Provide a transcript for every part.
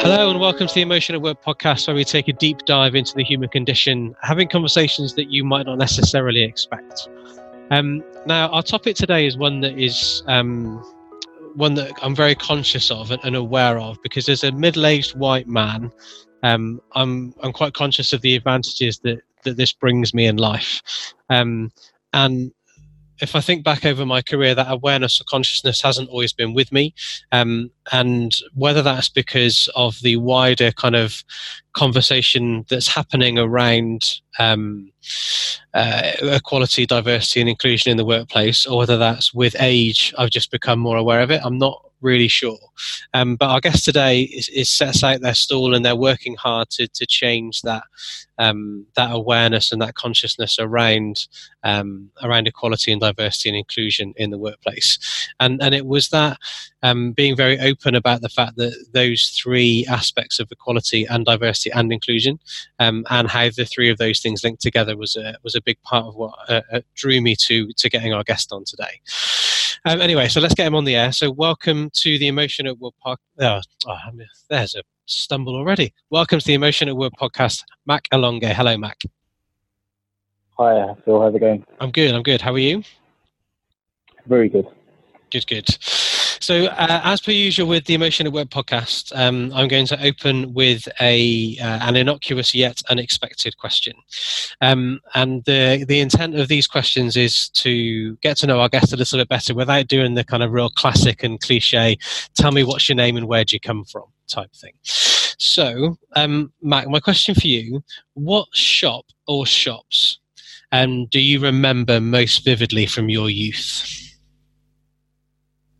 Hello, and welcome to the Emotion at Work podcast, where we take a deep dive into the human condition, having conversations that you might not necessarily expect. Um, now, our topic today is one that is um, one that I'm very conscious of and, and aware of because as a middle-aged white man, um, I'm I'm quite conscious of the advantages that that this brings me in life, um, and if I think back over my career, that awareness or consciousness hasn't always been with me. Um, and whether that's because of the wider kind of conversation that's happening around um, uh, equality, diversity, and inclusion in the workplace, or whether that's with age, I've just become more aware of it. I'm not really sure. Um, but our guest today is, is, sets out their stall and they're working hard to, to change that um, that awareness and that consciousness around um, around equality and diversity and inclusion in the workplace. And and it was that um, being very open about the fact that those three aspects of equality and diversity and inclusion um, and how the three of those things linked together was a was a big part of what uh, uh drew me to to getting our guest on today. Um, anyway, so let's get him on the air. So, welcome to the Emotion at Work podcast. Oh, oh, there's a stumble already. Welcome to the Emotion at Work podcast, Mac Alonge. Hello, Mac. Hi, Phil. How's it going? I'm good. I'm good. How are you? Very good. Good, good. So, uh, as per usual with the Emotion at Work podcast, um, I'm going to open with a uh, an innocuous yet unexpected question. Um, and the the intent of these questions is to get to know our guest a little bit better without doing the kind of real classic and cliche. Tell me what's your name and where'd you come from type thing. So, um, Mac, my question for you: What shop or shops um, do you remember most vividly from your youth?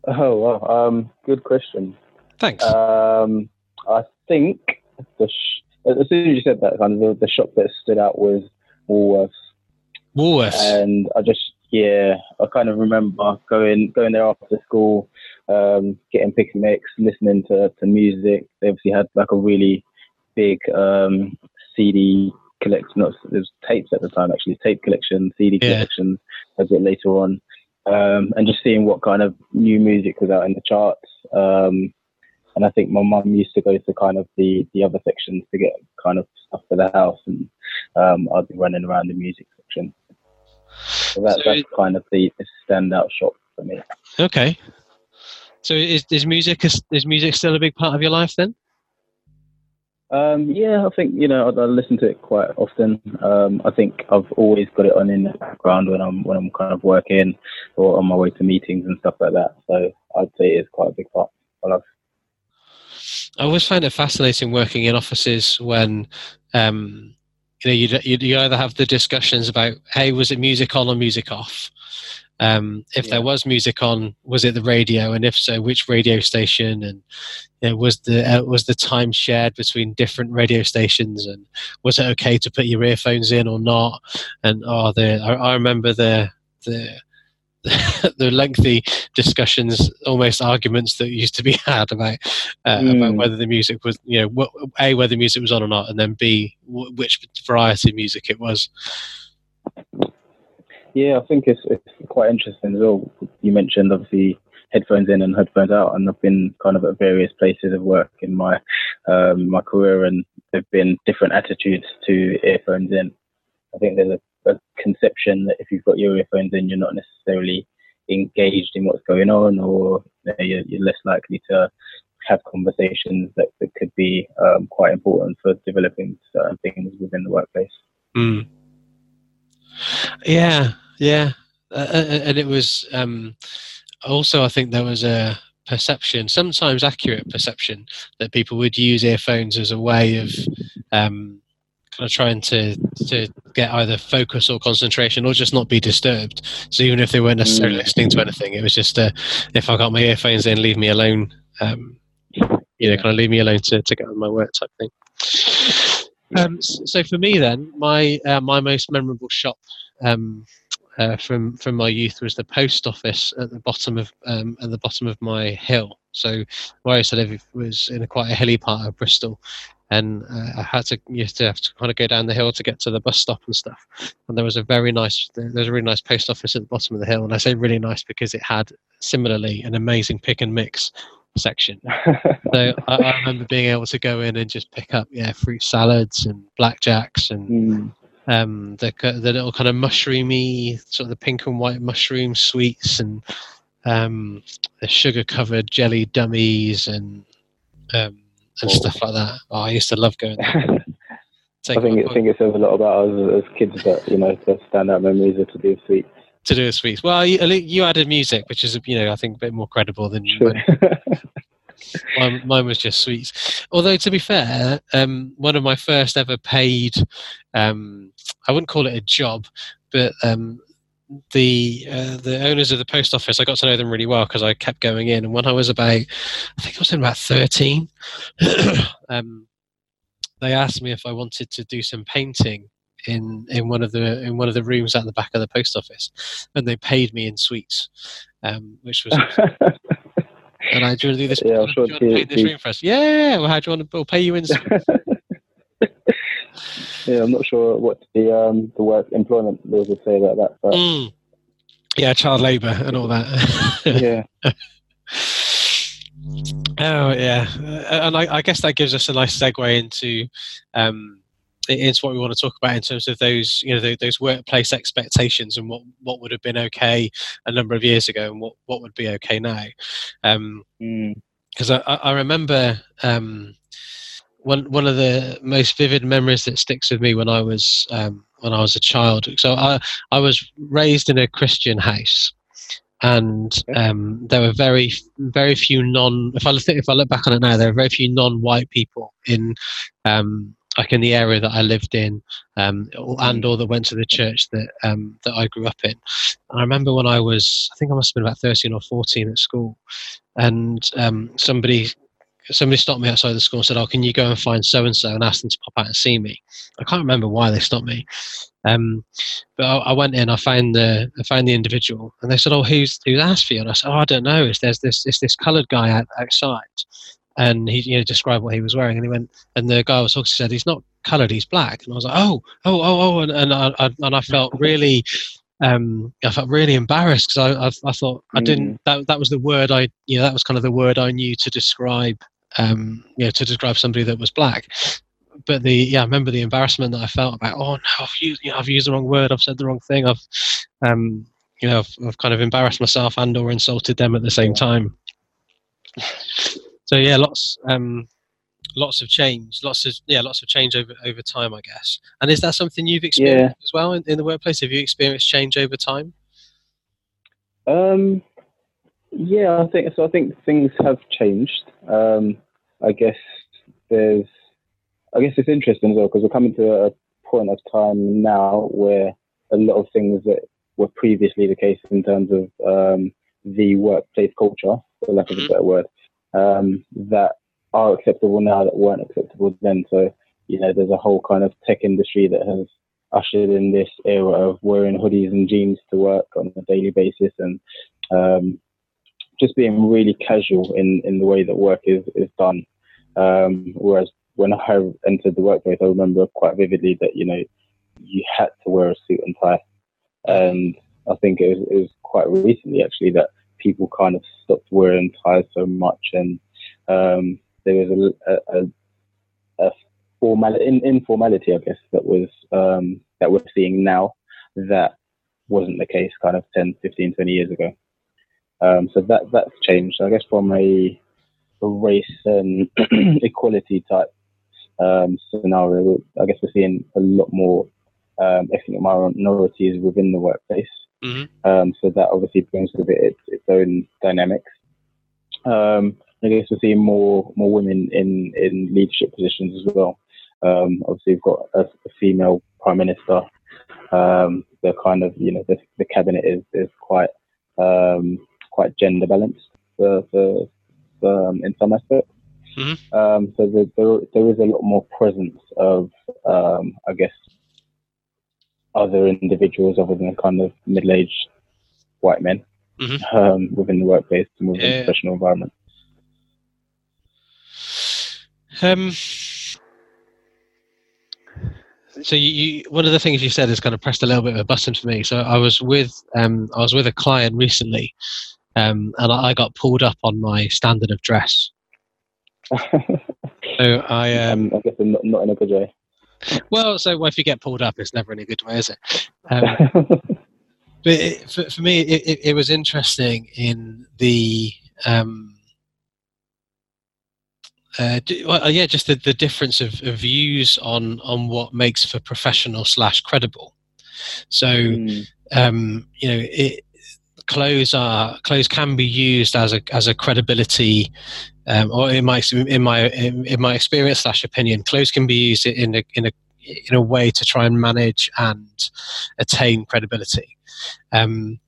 Oh wow, um, good question. Thanks. Um, I think the sh- as soon as you said that, kind of the, the shop that stood out was Woolworths. Woolworths. And I just yeah, I kind of remember going going there after school, um, getting mix, listening to, to music. They obviously had like a really big um, CD collection. Not there was tapes at the time actually, tape collection, CD yeah. collections a bit later on um, and just seeing what kind of new music was out in the charts. Um, and I think my mum used to go to kind of the, the other sections to get kind of stuff for the house, and um, I'd be running around the music section. So, that, so that's it, kind of the, the standout shop for me. Okay. So is, is music is, is music still a big part of your life then? Um, yeah, I think you know I, I listen to it quite often. Um, I think I've always got it on in the background when I'm when I'm kind of working or on my way to meetings and stuff like that. So I'd say it's quite a big part my life. I always find it fascinating working in offices when um, you know you you either have the discussions about hey was it music on or music off, um, if yeah. there was music on, was it the radio, and if so, which radio station? And you know, was the uh, was the time shared between different radio stations? And was it okay to put your earphones in or not? And oh, the I, I remember the the the lengthy discussions, almost arguments that used to be had about uh, mm. about whether the music was, you know, a whether music was on or not, and then b which variety of music it was. Yeah, I think it's, it's quite interesting as well. You mentioned obviously headphones in and headphones out, and I've been kind of at various places of work in my um, my career, and there've been different attitudes to earphones in. I think there's a, a conception that if you've got your earphones in, you're not necessarily engaged in what's going on, or you you're, less likely to have conversations that, that could be um, quite important for developing certain things within the workplace. Mm. Yeah, yeah, uh, and it was um, also I think there was a perception, sometimes accurate perception, that people would use earphones as a way of um, kind of trying to to get either focus or concentration, or just not be disturbed. So even if they weren't necessarily mm. listening to anything, it was just uh, if I got my earphones in, leave me alone. Um, you know, kind of leave me alone to, to get on my work type thing. Um, so for me, then, my uh, my most memorable shop um, uh, from from my youth was the post office at the bottom of um, at the bottom of my hill. So where I used to live was in a quite a hilly part of Bristol, and uh, I had to you have to have to kind of go down the hill to get to the bus stop and stuff. And there was a very nice there was a really nice post office at the bottom of the hill, and I say really nice because it had similarly an amazing pick and mix section. so I, I, remember being able to go in and just pick up yeah fruit salads and blackjacks and mm. Um, the the little kind of mushroomy sort of the pink and white mushroom sweets and um, the sugar covered jelly dummies and um, and oh. stuff like that. Oh, I used to love going. There. I think I think it says a lot about us as kids that you know the standout memories are to do sweets to do with sweets. Well, you, you, added music, which is you know I think a bit more credible than sure. mine, mine, was just sweets. Although to be fair, um, one of my first ever paid, um, I wouldn't call it a job, but um, the uh, the owners of the post office, I got to know them really well because I kept going in. And when I was about, I think I was in about thirteen, um, they asked me if I wanted to do some painting in in one of the in one of the rooms at the back of the post office, and they paid me in sweets, um, which was. and I, do want to do this? Yeah, do you want this room for us? Yeah. Well, how do you want to? We'll pay you in. yeah, I'm not sure what the um the work employment laws would say about that, but. Mm. Yeah, child labour and all that. yeah. Oh yeah, uh, and I, I, guess that gives us a nice segue into um, it's what we want to talk about in terms of those you know those workplace expectations and what what would have been okay a number of years ago and what what would be okay now um because mm. I, I remember um one one of the most vivid memories that sticks with me when I was um, when I was a child. So I I was raised in a Christian house, and um, there were very very few non. If I look if I look back on it now, there are very few non-white people in um, like in the area that I lived in, um, and or that went to the church that um, that I grew up in. And I remember when I was, I think I must have been about thirteen or fourteen at school, and um, somebody somebody stopped me outside the school and said, "Oh, can you go and find so and so and ask them to pop out and see me?" I can't remember why they stopped me, um, but I, I, went in. I found the I found the individual, and they said, "Oh, who's who's asked for you?" And I said, "Oh, I don't know. It's there's this it's this coloured guy out, outside." And he you know described what he was wearing and he went and the guy I was talking to said he's not colored he's black. And I was like oh oh oh oh and and I, I and I felt really um I felt really embarrassed because I, I, I thought I didn't mm. that that was the word I you know that was kind of the word I knew to describe um you know to describe somebody that was black. But the yeah I remember the embarrassment that I felt about oh no I've used you know, I've used the wrong word I've said the wrong thing I've um you know I've, I've kind of embarrassed myself and or insulted them at the same time so yeah, lots um, lots of change, lots of yeah, lots of change over over time, I guess. And is that something you've experienced yeah. as well in, in the workplace? Have you experienced change over time? Um, yeah, I think so. I think things have changed. Um, I guess there's, I guess it's interesting as well because we're coming to a point of time now where a lot of things that were previously the case in terms of um, the workplace culture, for lack of a mm-hmm. better word, um, that are acceptable now that weren't acceptable then. So, you know, there's a whole kind of tech industry that has ushered in this era of wearing hoodies and jeans to work on a daily basis and um, just being really casual in, in the way that work is, is done. Um, whereas when I entered the workplace, I remember quite vividly that, you know, you had to wear a suit and tie. And I think it was, it was quite recently actually that people kind of stopped wearing ties so much, and um, there was a, a, a formal in, informality, I guess, that was um, that we're seeing now that wasn't the case kind of 10, 15, 20 years ago. Um, so that that's changed, I guess, from a, a race and equality type um, scenario. I guess we're seeing a lot more um, ethnic minorities within the workplace. Mm-hmm. Um, so that obviously brings with it its, its own dynamics. Um, I guess we're seeing more more women in, in leadership positions as well. Um, obviously, we've got a, a female prime minister. Um, the kind of you know the, the cabinet is is quite um, quite gender balanced for, for, for um, in some aspects. Mm-hmm. Um, so there, there, there is a lot more presence of, um, I guess, other individuals other than kind of middle-aged white men mm-hmm. um, within the workplace and within yeah. the professional environment. Um, so you, you, one of the things you said has kind of pressed a little bit of a button for me. So I was with um, I was with a client recently, um, and I got pulled up on my standard of dress. so I um, I guess not, not in a good way. Well, so if you get pulled up, it's never in a good way, is it? Um, but it, for, for me, it, it, it, was interesting in the um, uh, well, yeah, just the, the difference of, of, views on on what makes for professional slash credible. So, mm. um, you know, it, clothes are clothes can be used as a as a credibility, um, or in my in my in, my experience slash opinion, clothes can be used in a in a in a way to try and manage and attain credibility. Um,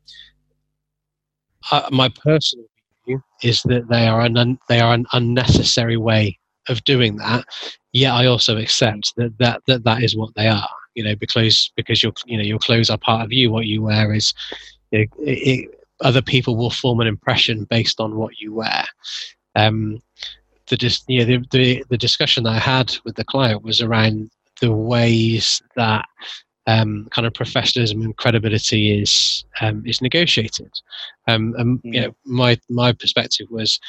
uh, my personal view is that they are an un, they are an unnecessary way of doing that. Yet I also accept that that that, that is what they are. You know, because because your you know your clothes are part of you. What you wear is you know, it, it, other people will form an impression based on what you wear. Um, the, dis, you know, the, the, the discussion that I had with the client was around the ways that um, kind of professionalism and credibility is um, is negotiated. Um, and you know, my my perspective was,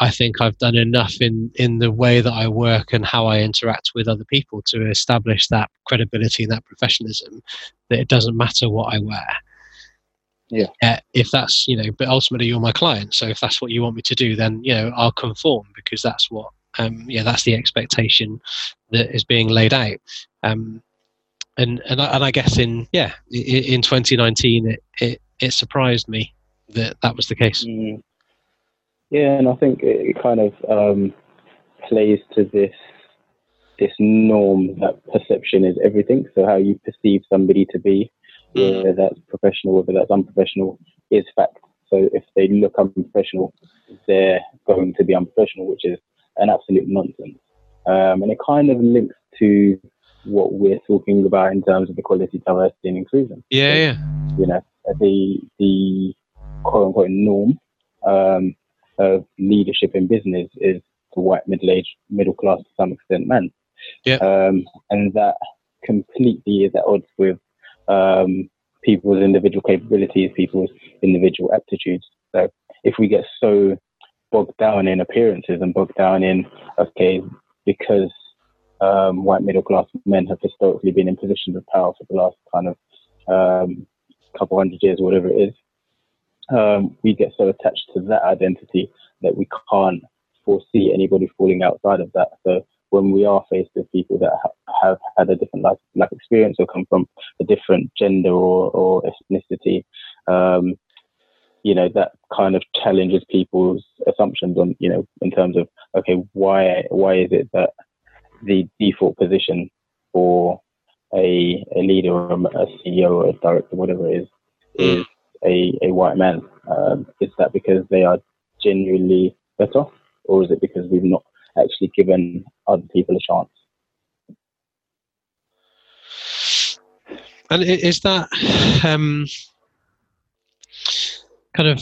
I think I've done enough in in the way that I work and how I interact with other people to establish that credibility and that professionalism that it doesn't matter what I wear. Yeah. Uh, if that's you know, but ultimately you're my client, so if that's what you want me to do, then you know I'll conform because that's what um, yeah, that's the expectation that is being laid out. Um, and and I, and I guess in yeah in 2019 it, it it surprised me that that was the case. Mm. Yeah, and I think it kind of um, plays to this this norm that perception is everything. So how you perceive somebody to be, mm. whether that's professional, whether that's unprofessional, is fact. So if they look unprofessional, they're going to be unprofessional, which is an absolute nonsense. Um, and it kind of links to what we're talking about in terms of equality, diversity, and inclusion. Yeah, so, yeah. You know, the the quote unquote norm um, of leadership in business is the white middle aged middle class to some extent man. Yeah. Um, and that completely is at odds with um, people's individual capabilities, people's individual aptitudes. So if we get so bogged down in appearances and bogged down in okay because um, white middle class men have historically been in positions of power for the last kind of um, couple hundred years or whatever it is. Um, we get so attached to that identity that we can't foresee anybody falling outside of that. So when we are faced with people that ha- have had a different life, life experience or come from a different gender or, or ethnicity, um, you know that kind of challenges people's assumptions on you know in terms of okay why why is it that the default position for a, a leader or a CEO or a director whatever it is mm. is a, a white man um, is that because they are genuinely better or is it because we've not actually given other people a chance and is that um kind of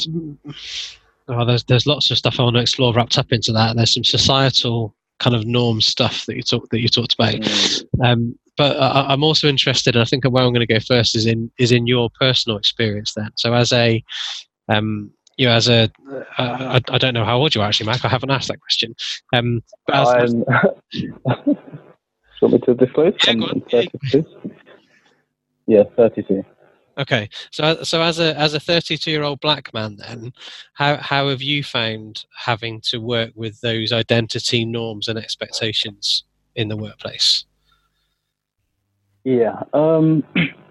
oh, there's there's lots of stuff I want to explore wrapped up into that. There's some societal kind of norm stuff that you talked that you talked about. Mm. Um, but I, am also interested, and I think where I'm going to go first is in is in your personal experience. Then, so as a um, you know, as a uh, I, I don't know how old you are actually, Mac. I haven't asked that question. Um, but as, um, want me to disclose? Yeah, go on. 32. Yeah, 32. Okay, so so as a as a 32 year old black man, then how how have you found having to work with those identity norms and expectations in the workplace? Yeah, um,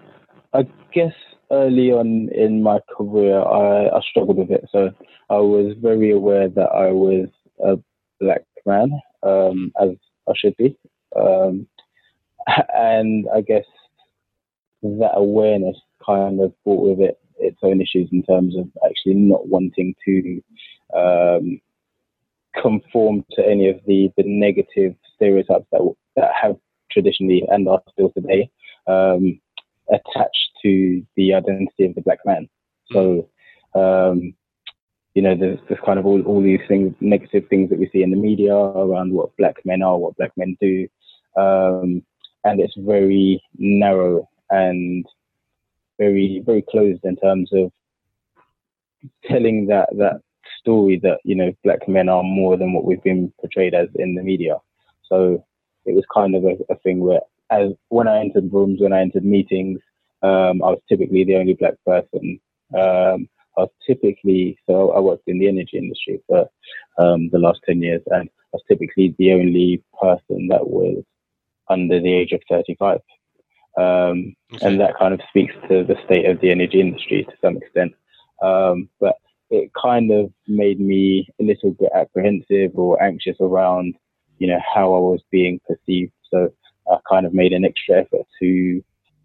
I guess early on in my career, I, I struggled with it. So I was very aware that I was a black man, um, as I should be, um, and I guess that awareness kind of brought with it its own issues in terms of actually not wanting to um, conform to any of the, the negative stereotypes that, that have traditionally and are still today um, attached to the identity of the black man. So, um, you know, there's, there's kind of all, all these things, negative things that we see in the media around what black men are, what black men do. Um, and it's very narrow and very very closed in terms of telling that that story that you know black men are more than what we've been portrayed as in the media. So it was kind of a, a thing where, as when I entered rooms, when I entered meetings, um, I was typically the only black person. Um, I was typically so I worked in the energy industry for um, the last ten years, and I was typically the only person that was under the age of 35. Um, okay. And that kind of speaks to the state of the energy industry to some extent. Um, but it kind of made me a little bit apprehensive or anxious around, you know, how I was being perceived. So I kind of made an extra effort to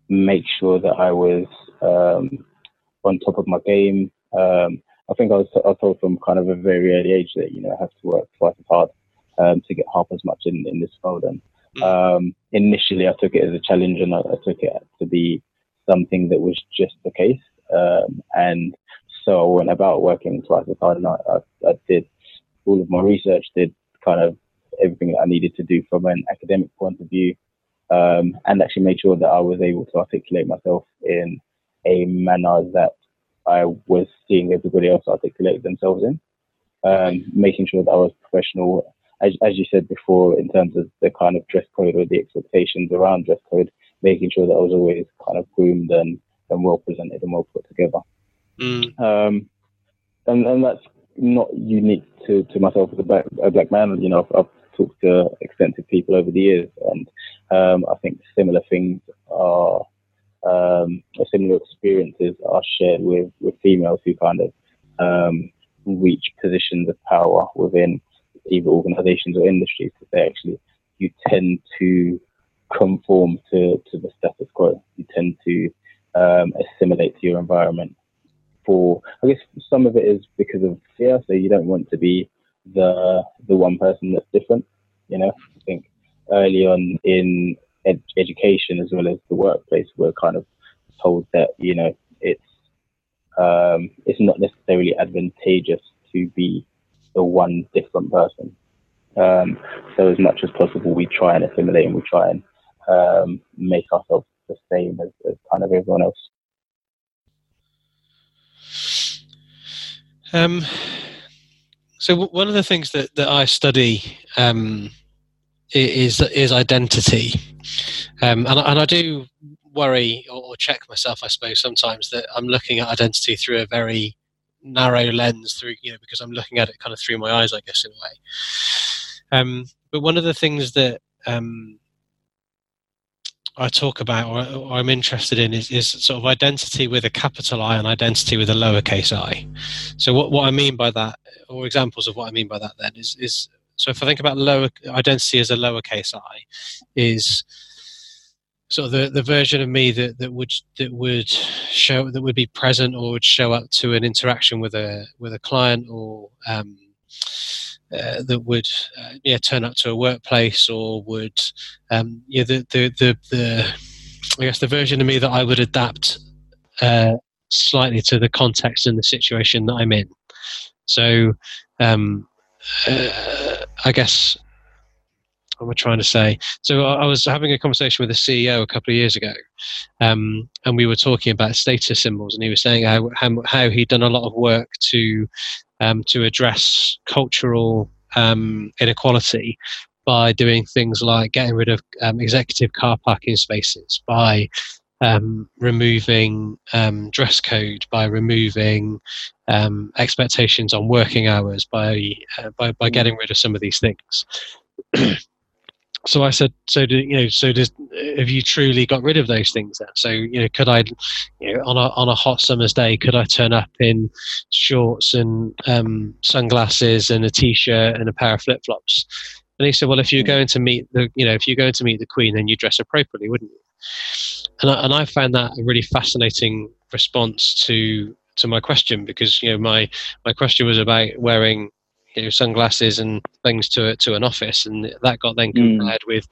make sure that I was um, on top of my game. Um, I think I was, I was told from kind of a very early age that, you know, I have to work twice as hard um, to get half as much in, in this world. And mm. um, initially, I took it as a challenge, and I, I, took it to be something that was just the case. Um, and so I went about working twice as hard, and I, I, I, did all of my research, did kind of everything that I needed to do from an academic point of view, um, and actually made sure that I was able to articulate myself in a manner that I was seeing everybody else articulate themselves in. Um, making sure that I was professional as, as you said before, in terms of the kind of dress code or the expectations around dress code, making sure that I was always kind of groomed and, and well presented and well put together. Mm. Um, and, and that's not unique to, to myself as a black, a black man. You know, I've, I've, talked to extensive people over the years, and um, I think similar things are, um, similar experiences are shared with, with females who kind of um, reach positions of power within either organizations or industries to say actually you tend to conform to, to the status quo. You tend to um, assimilate to your environment. For I guess some of it is because of fear, so you don't want to be the the one person that's different. You know, I think early on in ed- education as well as the workplace, we're kind of told that you know it's um, it's not necessarily advantageous to be the one different person. Um, so as much as possible, we try and assimilate and we try and um, make ourselves the same as, as kind of everyone else. Um, so one of the things that, that I study um, is is identity, um, and, and I do worry or check myself, I suppose, sometimes that I'm looking at identity through a very narrow lens through you know because I'm looking at it kind of through my eyes, I guess in a way. Um, but one of the things that um, I talk about or, or, I'm interested in is, is sort of identity with a capital I and identity with a lowercase i. So what, what I mean by that, or examples of what I mean by that then is, is so if I think about lower identity as a lowercase i, is sort of the, the version of me that, that would that would show that would be present or would show up to an interaction with a with a client or um, uh, that would uh, yeah turn up to a workplace or would um, yeah the, the the the I guess the version of me that I would adapt uh, slightly to the context and the situation that I'm in. So um, uh, I guess what am I trying to say? So I was having a conversation with a CEO a couple of years ago, um, and we were talking about status symbols, and he was saying how how, how he'd done a lot of work to um, to address cultural um, inequality by doing things like getting rid of um, executive car parking spaces, by um, removing um, dress code, by removing um, expectations on working hours, by, uh, by by getting rid of some of these things. so I said, so do you know? So does have you truly got rid of those things? Then? So you know, could I, you know, on a on a hot summer's day, could I turn up in shorts and um, sunglasses and a t-shirt and a pair of flip flops? And he said, well, if you're going to meet the, you know, if you're going to meet the Queen, then you dress appropriately, wouldn't you? And I, and I found that a really fascinating response to to my question because you know my my question was about wearing you know, sunglasses and things to to an office, and that got then hmm. compared mm. with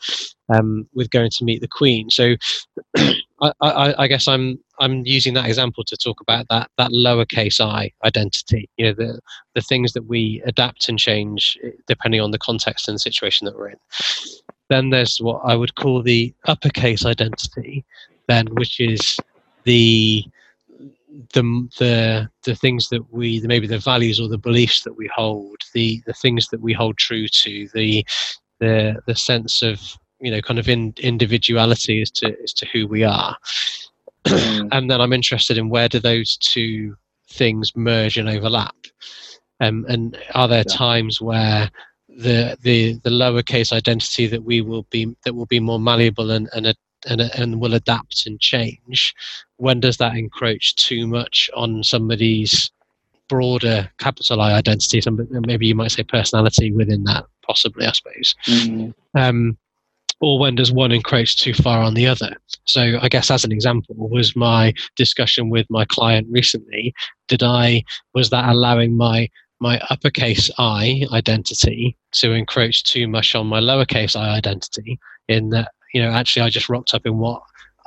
um, with going to meet the Queen. So I, I, I, guess I'm I'm using that example to talk about that that lowercase i identity. You know, the the things that we adapt and change eh, depending on the context and the situation that we're in. Then there's what I would call the uppercase identity, then which is the the the the things that we maybe the values or the beliefs that we hold the the things that we hold true to the the the sense of you know kind of in, individuality as to as to who we are mm. and then i'm interested in where do those two things merge and overlap um, and are there yeah. times where the the the lowercase identity that we will be that will be more malleable and and and, and will adapt and change when does that encroach too much on somebody's broader capital I identity some maybe you might say personality within that possibly I suppose mm. um, or when does one encroach too far on the other so I guess as an example was my discussion with my client recently did I was that allowing my my uppercase I identity to encroach too much on my lowercase I identity in that you know actually I just rocked up in what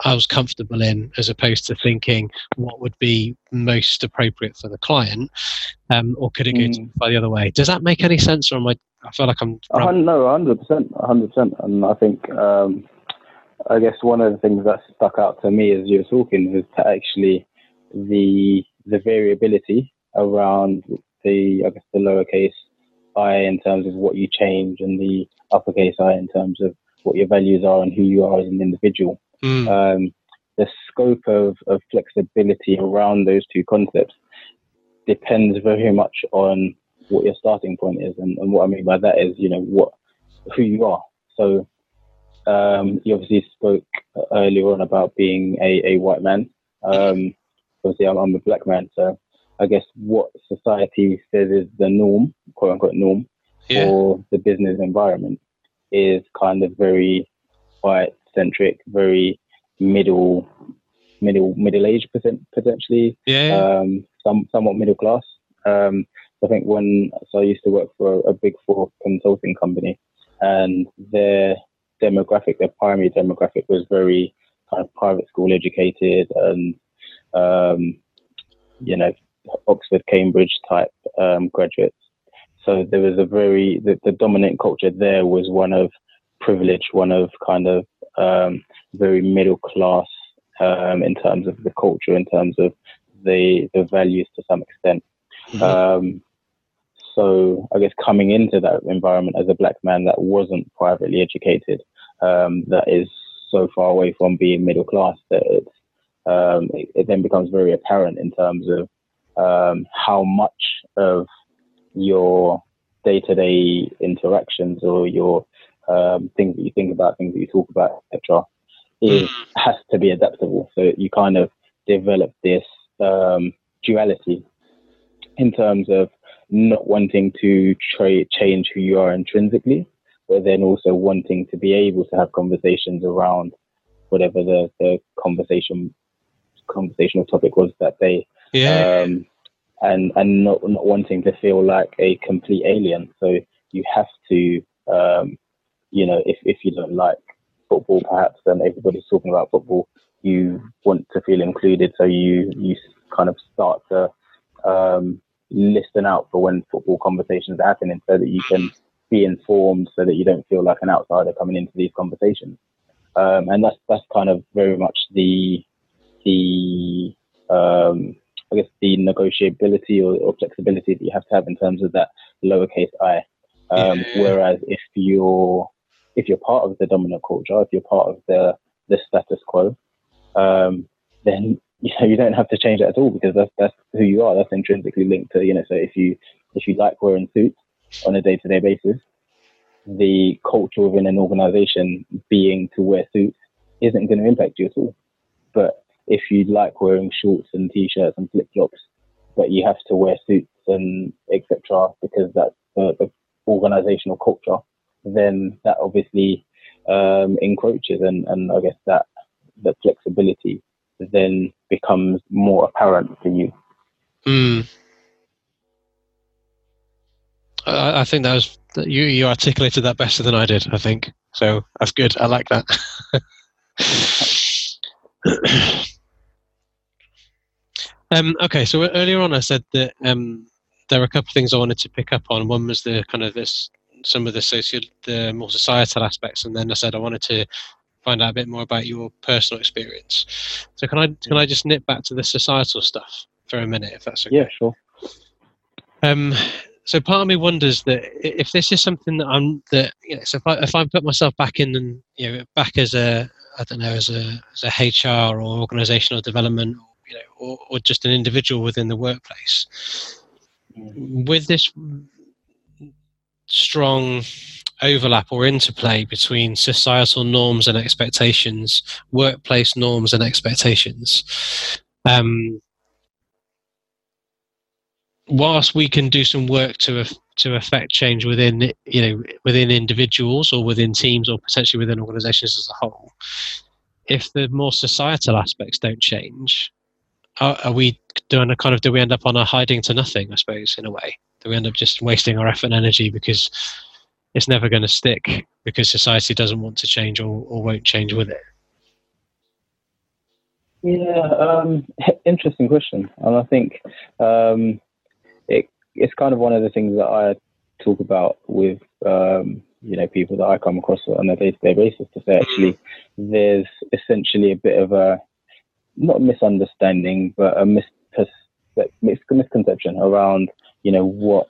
I was comfortable in as opposed to thinking what would be most appropriate for the client um, or could it go mm. by the other way does that make any sense or am I I feel like I'm uh, no 100% 100% and I think um, I guess one of the things that stuck out to me as you were talking was to actually the the variability around the I guess the lowercase i in terms of what you change and the uppercase i in terms of what your values are and who you are as an individual. Mm. Um, the scope of, of flexibility around those two concepts depends very much on what your starting point is. And, and what I mean by that is, you know, what who you are. So um, you obviously spoke earlier on about being a, a white man. Um, obviously, I'm, I'm, a black man, so I guess what society says is the norm, quote unquote norm, yeah. for the business environment is kind of very white centric, very middle, middle, middle age potentially. Yeah. Um, some somewhat middle class. Um, I think when so I used to work for a, a big four consulting company, and their demographic, their primary demographic was very kind of private school educated and um, you know Oxford, Cambridge type um, graduates. So there was a very the, the dominant culture there was one of privilege, one of kind of um, very middle class um, in terms of the culture, in terms of the the values to some extent. Mm-hmm. Um, so I guess coming into that environment as a black man that wasn't privately educated, um, that is so far away from being middle class that it's um, it, it, then becomes very apparent in terms of um, how much of your day-to-day interactions or your um, things that you think about, things that you talk about, etc., is mm. has to be adaptable. So you kind of develop this um, duality in terms of not wanting to tra- change who you are intrinsically, but then also wanting to be able to have conversations around whatever the, the conversation conversational topic was that day. Yeah. Um, and and not not wanting to feel like a complete alien. So you have to, um, you know, if if you don't like football, perhaps, and everybody's talking about football, you want to feel included. So you you kind of start to um, listen out for when football conversations are happening, so that you can be informed, so that you don't feel like an outsider coming into these conversations. Um, and that's that's kind of very much the the um, I guess the negotiability or, or, flexibility that you have to have in terms of that lowercase i. Um, yeah. Whereas if you're if you're part of the dominant culture, if you're part of the the status quo, um, then you know you don't have to change that at all because that's that's who you are. That's intrinsically linked to you know. So if you if you like wearing suits on a day to day basis, the culture within an organization being to wear suits isn't going to impact you at all. But if you like wearing shorts and t-shirts and flip flops, but you have to wear suits and etc. because that's the, the, organizational culture, then that obviously um, encroaches, and, and I guess that the flexibility then becomes more apparent to you. Mm. I, I think that was you. You articulated that better than I did. I think so. That's good. I like that. Um, okay, so earlier on I said that um, there were a couple of things I wanted to pick up on. One was the kind of this some of the social, the more societal aspects, and then I said I wanted to find out a bit more about your personal experience. So can I can I just nip back to the societal stuff for a minute, if that's okay? Yeah, sure. Um, so part of me wonders that if this is something that I'm that you know, so if I if I put myself back in and you know back as a I don't know as a as a HR or organizational development you know or, or just an individual within the workplace. With this strong overlap or interplay between societal norms and expectations workplace norms and expectations um, whilst we can do some work to to affect change within you know within individuals or within teams or potentially within organizations as a whole if the more societal aspects don't change are, are we doing a kind of do we end up on a hiding to nothing i suppose in a way? Do we end up just wasting our effort and energy because it's never going to stick because society doesn't want to change or, or won't change with it? Yeah um, interesting question. And i think um, it, it's kind of one of the things that I talk about with um, you know people that I come across on a day-to-day basis to say mm. actually there's essentially a bit of a not misunderstanding but a mis- misconception around you know what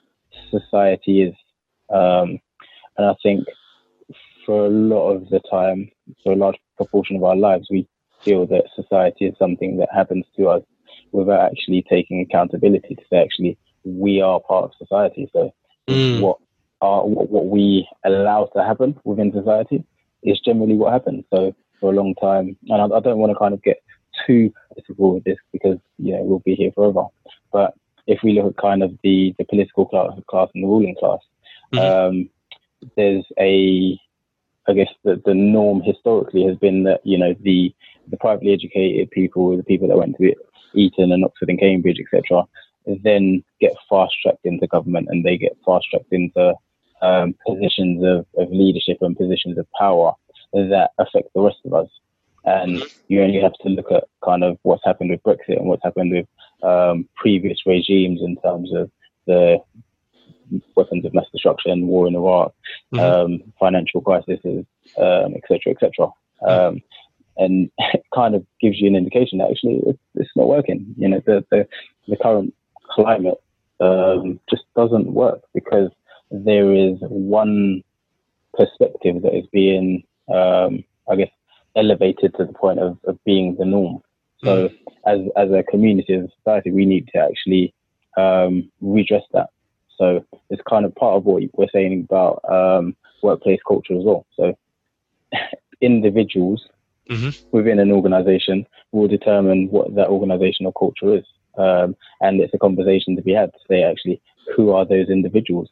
society is um, and I think for a lot of the time for a large proportion of our lives we feel that society is something that happens to us without actually taking accountability to say actually we are part of society. So mm. what are what, what we allow to happen within society is generally what happens. So for a long time, and I, I don't want to kind of get too political with this because you know we'll be here forever. But if we look at kind of the the political class, class and the ruling class, mm um, there's a I guess the, the norm historically has been that you know the the privately educated people, the people that went to Eton and Oxford and Cambridge, etc., then get fast tracked into government and they get fast tracked into um, positions of, of leadership and positions of power that affect the rest of us. And you only have to look at kind of what's happened with Brexit and what's happened with um, previous regimes in terms of the weapons of mass destruction, war in Iraq, mm-hmm. um, financial crises, um, et cetera, et cetera. Um, and it kind of gives you an indication that actually it's, it's not working. You know, the, the, the current climate um, just doesn't work because there is one perspective that is being, um, I guess, elevated to the point of, of being the norm. So, mm. as as a community, as a society, we need to actually um, redress that. So, it's kind of part of what we're saying about um, workplace culture as well. So, individuals mm-hmm. within an organization will determine what that organizational culture is. Um, and it's a conversation to be had to say, actually, who are those individuals?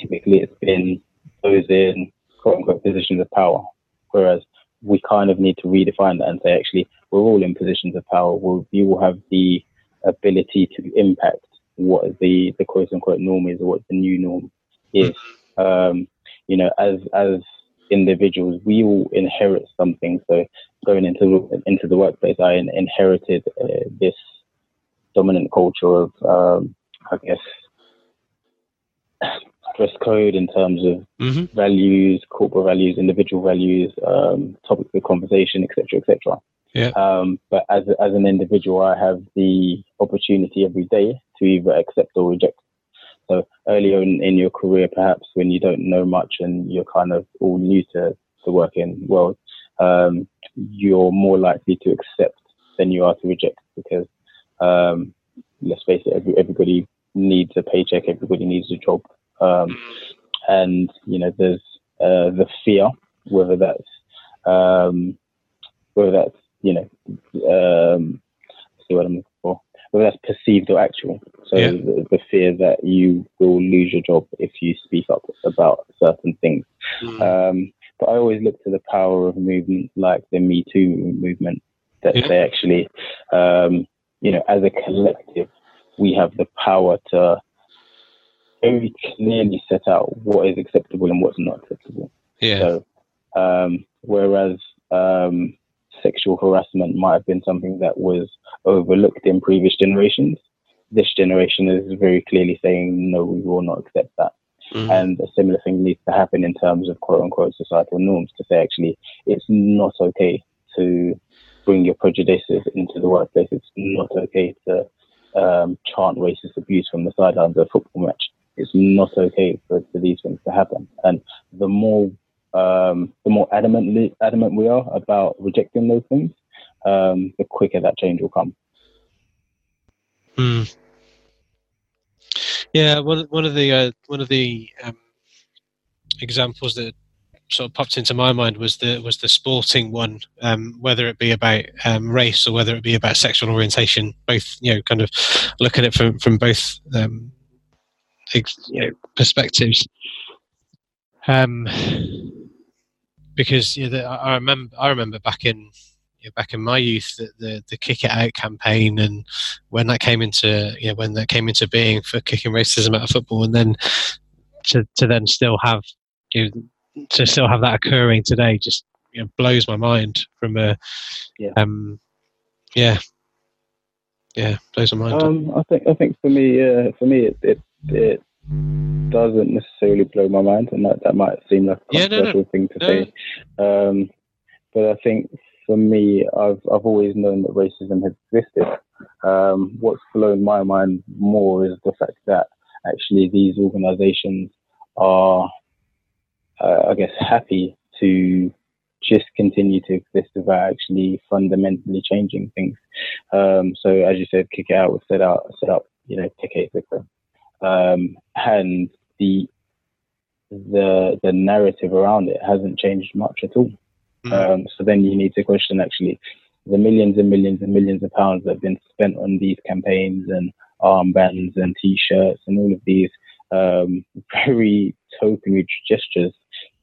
Typically, it's been those in quote unquote positions of power. Whereas we kind of need to redefine that and say, actually, we're all in positions of power. We'll, you will have the ability to impact what the, the quote unquote norm is or what the new norm is. Um, you know, as, as individuals, we all inherit something. So going into, into the workplace, I inherited uh, this dominant culture of, um, I guess, dress code in terms of mm-hmm. values, corporate values, individual values, um, topics of conversation, etc., etc. Yeah. Um, but as as an individual, I have the opportunity every day to either accept or reject. So earlier in, in your career, perhaps when you don't know much and you're kind of all new to the working world, um, you're more likely to accept than you are to reject because um, let's face it, every, everybody needs a paycheck, everybody needs a job, um, and you know there's uh, the fear, whether that's um, whether that's you know um, see what I'm looking for, whether that's perceived or actual. So yeah. the, the, fear that you will lose your job if you speak up about certain things. Mm. Um, but I always look to the power of movement like the Me Too movement that yeah. they actually um, you know, as a collective, we have the power to very clearly set out what is acceptable and what's not acceptable. Yeah. So, um, whereas um, sexual harassment might have been something that was overlooked in previous generations, this generation is very clearly saying, no, we will not accept that. Mm. And a similar thing needs to happen in terms of quote unquote societal norms to say actually it's not okay to bring your prejudices into the workplace. It's not okay to um, chant racist abuse from the sidelines of a football match. It's not okay for, for these things to happen. And the more um, the more adamantly adamant we are about rejecting those things, um, the quicker that change will come. Mm. Yeah, one one of the uh, one of the um, examples that sort of popped into my mind was the was the sporting one, um, whether it be about um, race or whether it be about sexual orientation. Both, you know, kind of look at it from from both um, you know, perspectives. Um, because you know, the, I remember I remember back in you know, back in my youth the, the, the kick it out campaign and when that came into you know, when that came into being for kicking racism out of football and then to to then still have you know, to still have that occurring today just you know, blows my mind from a yeah. um yeah. Yeah blows my mind. Um I think I think for me uh, for me it, it it doesn't necessarily blow my mind, and that, that might seem like a controversial no, no. thing to no. say. Um, but I think for me, I've I've always known that racism has existed. Um, what's blown my mind more is the fact that actually these organisations are, uh, I guess, happy to just continue to exist without actually fundamentally changing things. Um, so as you said, kick it out was set out set up, you know, ticket um, and the the the narrative around it hasn't changed much at all. Mm. Um, so then you need to question actually the millions and millions and millions of pounds that have been spent on these campaigns and armbands and T-shirts and all of these um, very token gestures.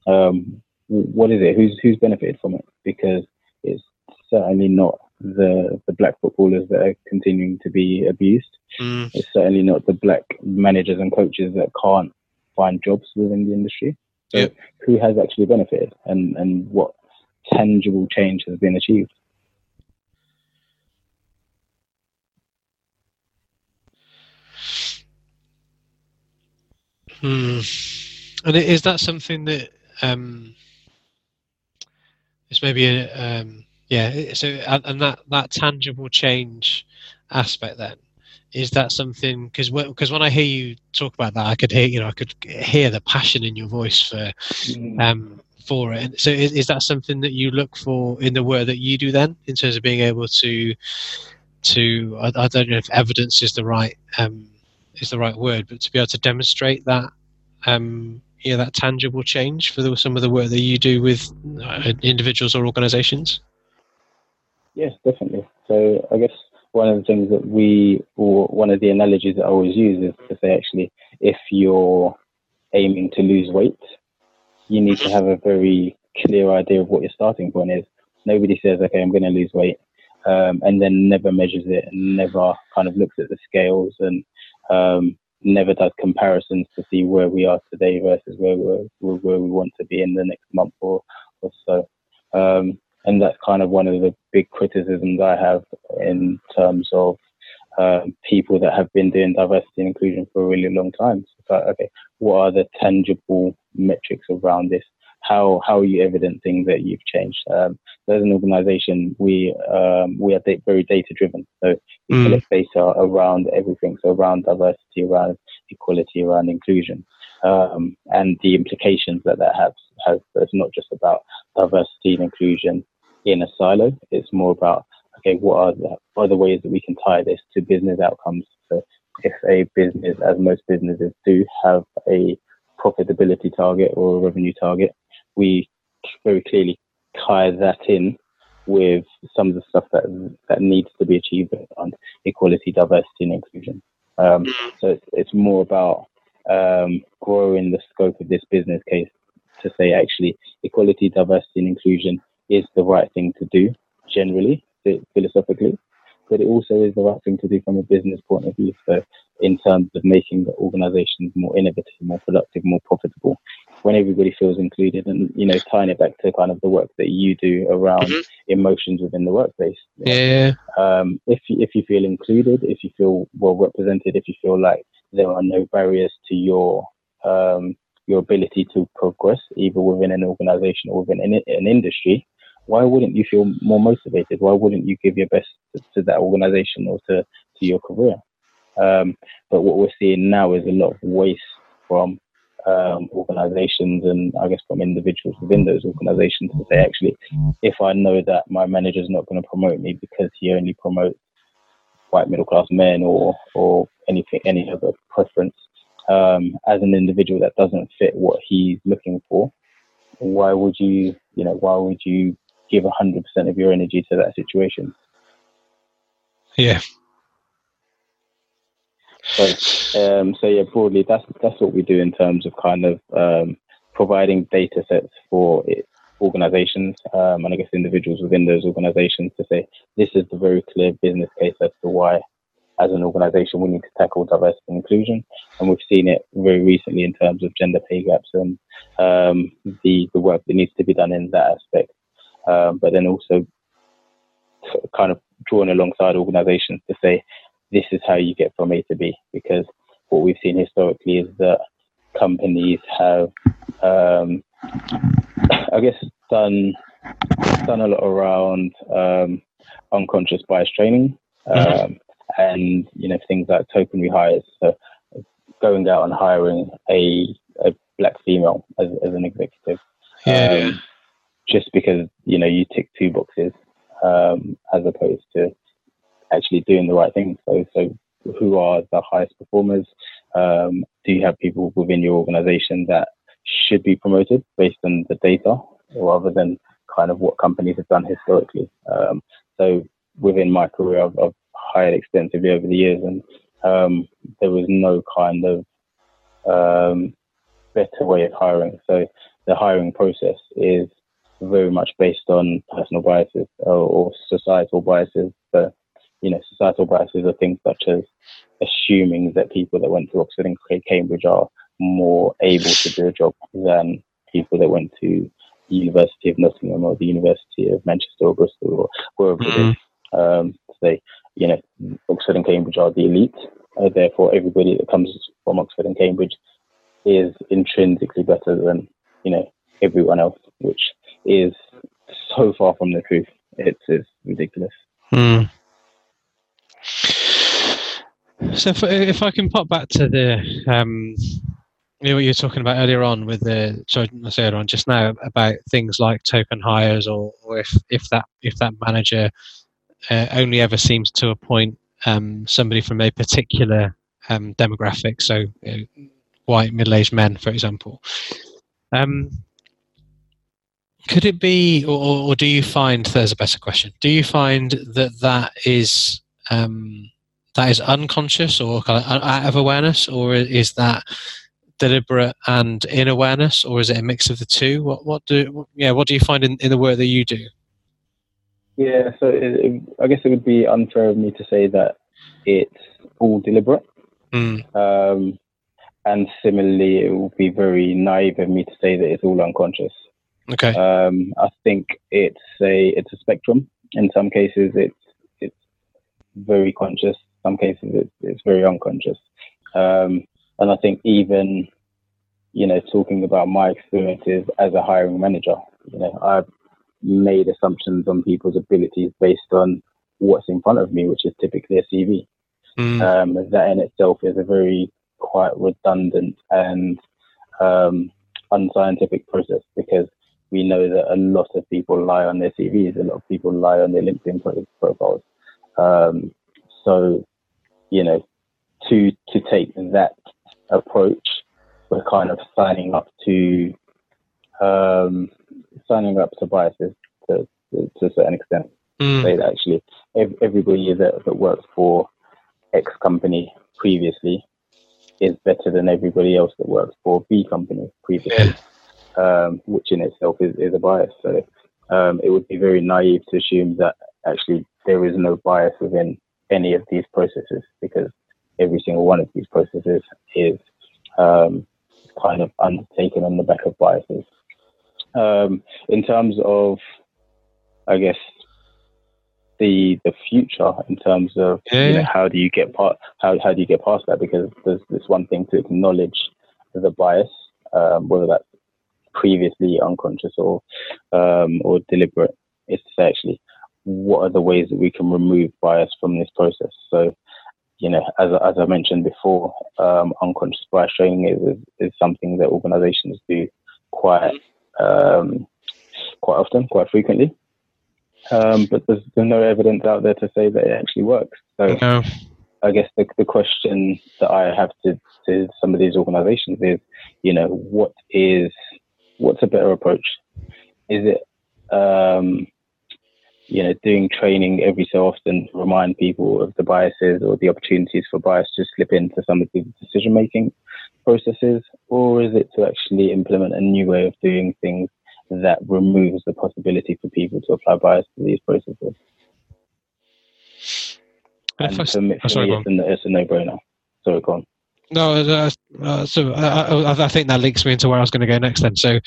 Um, what is it? Who's who's benefited from it? Because it's certainly not the the black footballers that are continuing to be abused. Mm. It's certainly not the black managers and coaches that can't find jobs within the industry. So yep. who has actually benefited and, and what tangible change has been achieved? Hmm. And is that something that um, is maybe a um, yeah? So and that that tangible change aspect then is that something because because when I hear you talk about that, I could hear you know I could hear the passion in your voice for mm. um, for it. So is, is that something that you look for in the work that you do then, in terms of being able to to I, I don't know if evidence is the right um, is the right word, but to be able to demonstrate that um, yeah that tangible change for the, some of the work that you do with uh, individuals or organisations. Yes, definitely. So I guess one of the things that we, or one of the analogies that I always use is to say, actually, if you're aiming to lose weight, you need to have a very clear idea of what your starting point is. Nobody says, okay, I'm going to lose weight, um, and then never measures it and never kind of looks at the scales and um, never does comparisons to see where we are today versus where, we're, where we want to be in the next month or, or so. Um, and that's kind of one of the big criticisms I have in terms of um, people that have been doing diversity and inclusion for a really long time. So, okay, what are the tangible metrics around this? How how are you evidencing that you've changed? Um, so as an organisation, we um, we are da- very data driven. So we mm. collect data around everything. So around diversity, around equality, around inclusion, um, and the implications that that has. Has so it's not just about diversity and inclusion in a silo. It's more about okay, what are the other ways that we can tie this to business outcomes? So if a business, as most businesses do, have a profitability target or a revenue target, we very clearly tie that in with some of the stuff that that needs to be achieved on equality, diversity, and inclusion. Um, so it's, it's more about um, growing the scope of this business case to say actually equality, diversity, and inclusion is the right thing to do generally, philosophically, but it also is the right thing to do from a business point of view. So, in terms of making the organizations more innovative, more productive, more profitable, when everybody feels included, and you know, tying it back to kind of the work that you do around mm-hmm. emotions within the workplace. Yeah. Um, if you, if you feel included, if you feel well represented, if you feel like there are no barriers to your um, your ability to progress either within an organization or within an, an industry, why wouldn't you feel more motivated? Why wouldn't you give your best to, to that organization or to, to your career? Um, but what we're seeing now is a lot of waste from um, organizations and I guess from individuals within those organizations to say, actually, if I know that my manager is not going to promote me because he only promotes white middle class men or, or anything, any other preference, um, as an individual that doesn't fit what he's looking for, why would you, you know, why would you give 100% of your energy to that situation? Yeah, so, um, so yeah, broadly, that's that's what we do in terms of kind of um, providing data sets for it, organizations um, and I guess individuals within those organizations to say this is the very clear business case as to why, as an organization, we need to tackle diversity and inclusion. And we've seen it very recently in terms of gender pay gaps and um, the the work that needs to be done in that aspect. Um, but then also kind of drawing alongside organizations to say this is how you get from A to B. Because what we've seen historically is that companies have, um, I guess, done done a lot around um, unconscious bias training, mm-hmm. um, and you know things like token rehires. So going out and hiring a, a black female as, as an executive. Yeah. Um, just because you know you tick two boxes um, as opposed to actually doing the right thing. So, so who are the highest performers? Um, do you have people within your organization that should be promoted based on the data rather than kind of what companies have done historically? Um, so within my career, I've, I've, hired extensively over the years, and um, there was no kind of um, better way of hiring. So the hiring process is very much based on personal biases or, or societal biases. So you know, societal biases are things such as assuming that people that went to Oxford and Cambridge are more able to do a job than people that went to the University of Nottingham or the University of Manchester or Bristol or wherever mm-hmm. it is. Mm-hmm. Um, say, you know, Oxford and Cambridge are the elite. Uh, therefore, everybody that comes from Oxford and Cambridge is intrinsically better than, you know, everyone else, which is so far from the truth. It's, it's ridiculous. Mm. So if, if I can pop back to the um, you know what you were talking about earlier on with the sorry I earlier on just now about things like token hires or, or if if that if that manager uh, only ever seems to appoint um, somebody from a particular um, demographic, so uh, white middle-aged men, for example. Um, could it be, or, or, do you find? There's a better question. Do you find that that is um, that is unconscious or kind of out of awareness, or is that deliberate and in awareness, or is it a mix of the two? What what do yeah what do you find in, in the work that you do? Yeah, so it, it, I guess it would be unfair of me to say that it's all deliberate. Mm. Um, and similarly, it would be very naive of me to say that it's all unconscious. Okay. Um, I think it's a it's a spectrum. In some cases, it's it's very conscious some cases it's, it's very unconscious. Um, and I think even, you know, talking about my experiences as a hiring manager, you know, I've made assumptions on people's abilities based on what's in front of me, which is typically a CV. Mm. Um, that in itself is a very quite redundant and um, unscientific process because we know that a lot of people lie on their CVs, a lot of people lie on their LinkedIn profiles. Um, so you know, to to take that approach, we're kind of signing up to um, signing up to biases to, to, to a certain extent. Mm. Say that actually everybody that, that works for X company previously is better than everybody else that works for B company previously, yeah. Um, which in itself is, is a bias. So um, it would be very naive to assume that actually there is no bias within any of these processes because every single one of these processes is um, kind of undertaken on the back of biases. Um, in terms of, I guess, the the future in terms of yeah. you know, how do you get part how how do you get past that because there's this one thing to acknowledge the bias um, whether that's previously unconscious or um, or deliberate, It's actually what are the ways that we can remove bias from this process. So, you know, as as I mentioned before, um, unconscious bias training is, is something that organisations do quite um, quite often, quite frequently. Um, but there's, there's, no evidence out there to say that it actually works. So no. I guess the, the question that I have to, to some of these organizations is, you know, what is, what's a better approach? Is it, um, you know, doing training every so often to remind people of the biases or the opportunities for bias to slip into some of these decision making processes, or is it to actually implement a new way of doing things that removes the possibility for people to apply bias to these processes? And for me, for sorry, me it's, a, it's a no-brainer. Sorry, go on. No, uh, uh, so I, I, think that links me into where I was going to go next. Then, so,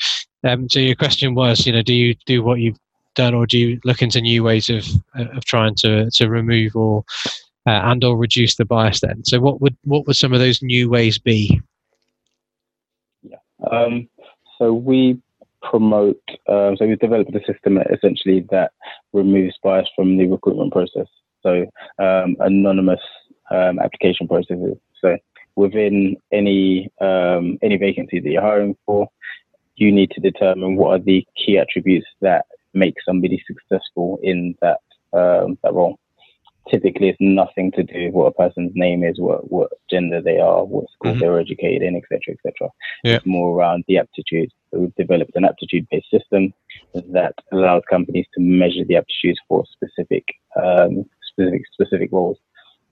um, so your question was, you know, do you do what you've done, or do you look into new ways of of trying to to remove or uh, and or reduce the bias? Then, so what would what would some of those new ways be? Yeah. Um, so we promote. Um, so we've developed a system essentially that removes bias from the recruitment process. So um, anonymous um, application processes. So within any um, any vacancy that you're hiring for, you need to determine what are the key attributes that make somebody successful in that um, that role. Typically, it's nothing to do with what a person's name is, what what gender they are, what school mm-hmm. they're educated in, etc., etc. Yeah. It's more around the aptitude. So we've developed an aptitude-based system that allows companies to measure the aptitudes for specific um, specific specific roles.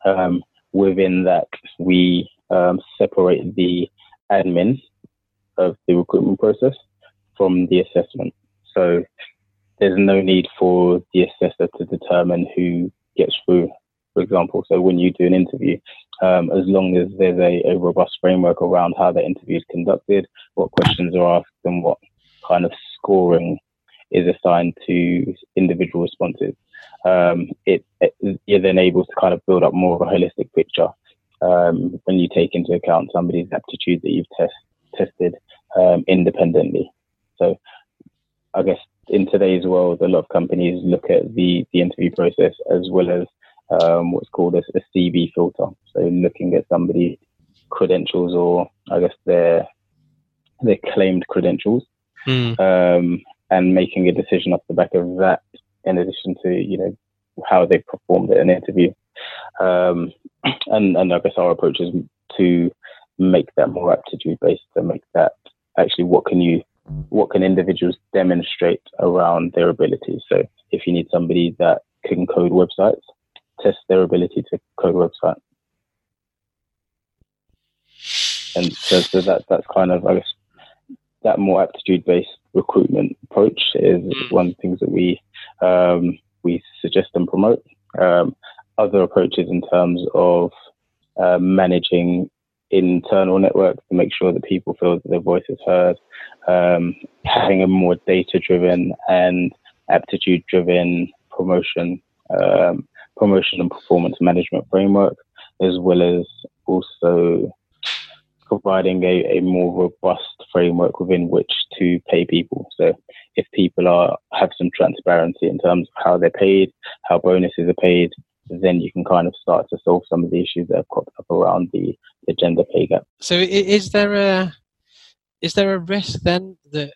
Um, within that, we um, separate the admin of the recruitment process from the assessment. So there's no need for the assessor to determine who gets through, for example. So when you do an interview, um, as long as there's a, a, robust framework around how the interview is conducted, what questions are asked, and what kind of scoring is assigned to individual responses, um, it, it, you're then able to kind of build up more of a holistic picture um, when you take into account somebody's aptitude that you've test, tested um, independently. So I guess in today's world, a lot of companies look at the, the interview process as well as um, what's called a, a, CV filter. So looking at somebody's credentials or I guess their their claimed credentials, mm. um, and making a decision off the back of that, in addition to you know how they performed at an interview. Um, and and I guess our approach is to make that more aptitude based, to make that actually what can you what can individuals demonstrate around their abilities. So if you need somebody that can code websites, test their ability to code website. And so, so that that's kind of I guess that more aptitude based recruitment approach is mm. one of the things that we um, we suggest and promote. Um, other approaches in terms of uh, managing internal networks to make sure that people feel that their voice is heard, um, having a more data driven and aptitude driven promotion, um, promotion and performance management framework, as well as also providing a, a more robust framework within which to pay people. So if people are have some transparency in terms of how they're paid, how bonuses are paid, then you can kind of start to solve some of the issues that have cropped up around the, the gender pay gap. So is there a is there a risk then that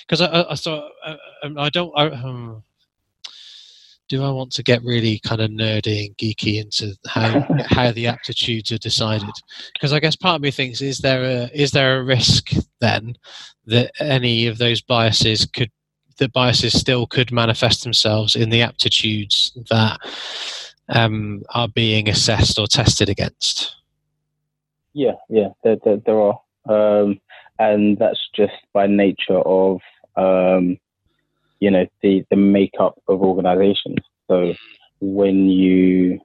because I, I, so, I, I don't I, um, do I want to get really kind of nerdy and geeky into how how the aptitudes are decided? Because I guess part of me thinks is there a is there a risk then that any of those biases could that biases still could manifest themselves in the aptitudes that um, are being assessed or tested against? Yeah, yeah, there, there, there are, um, and that's just by nature of um, you know the the makeup of organizations. So when you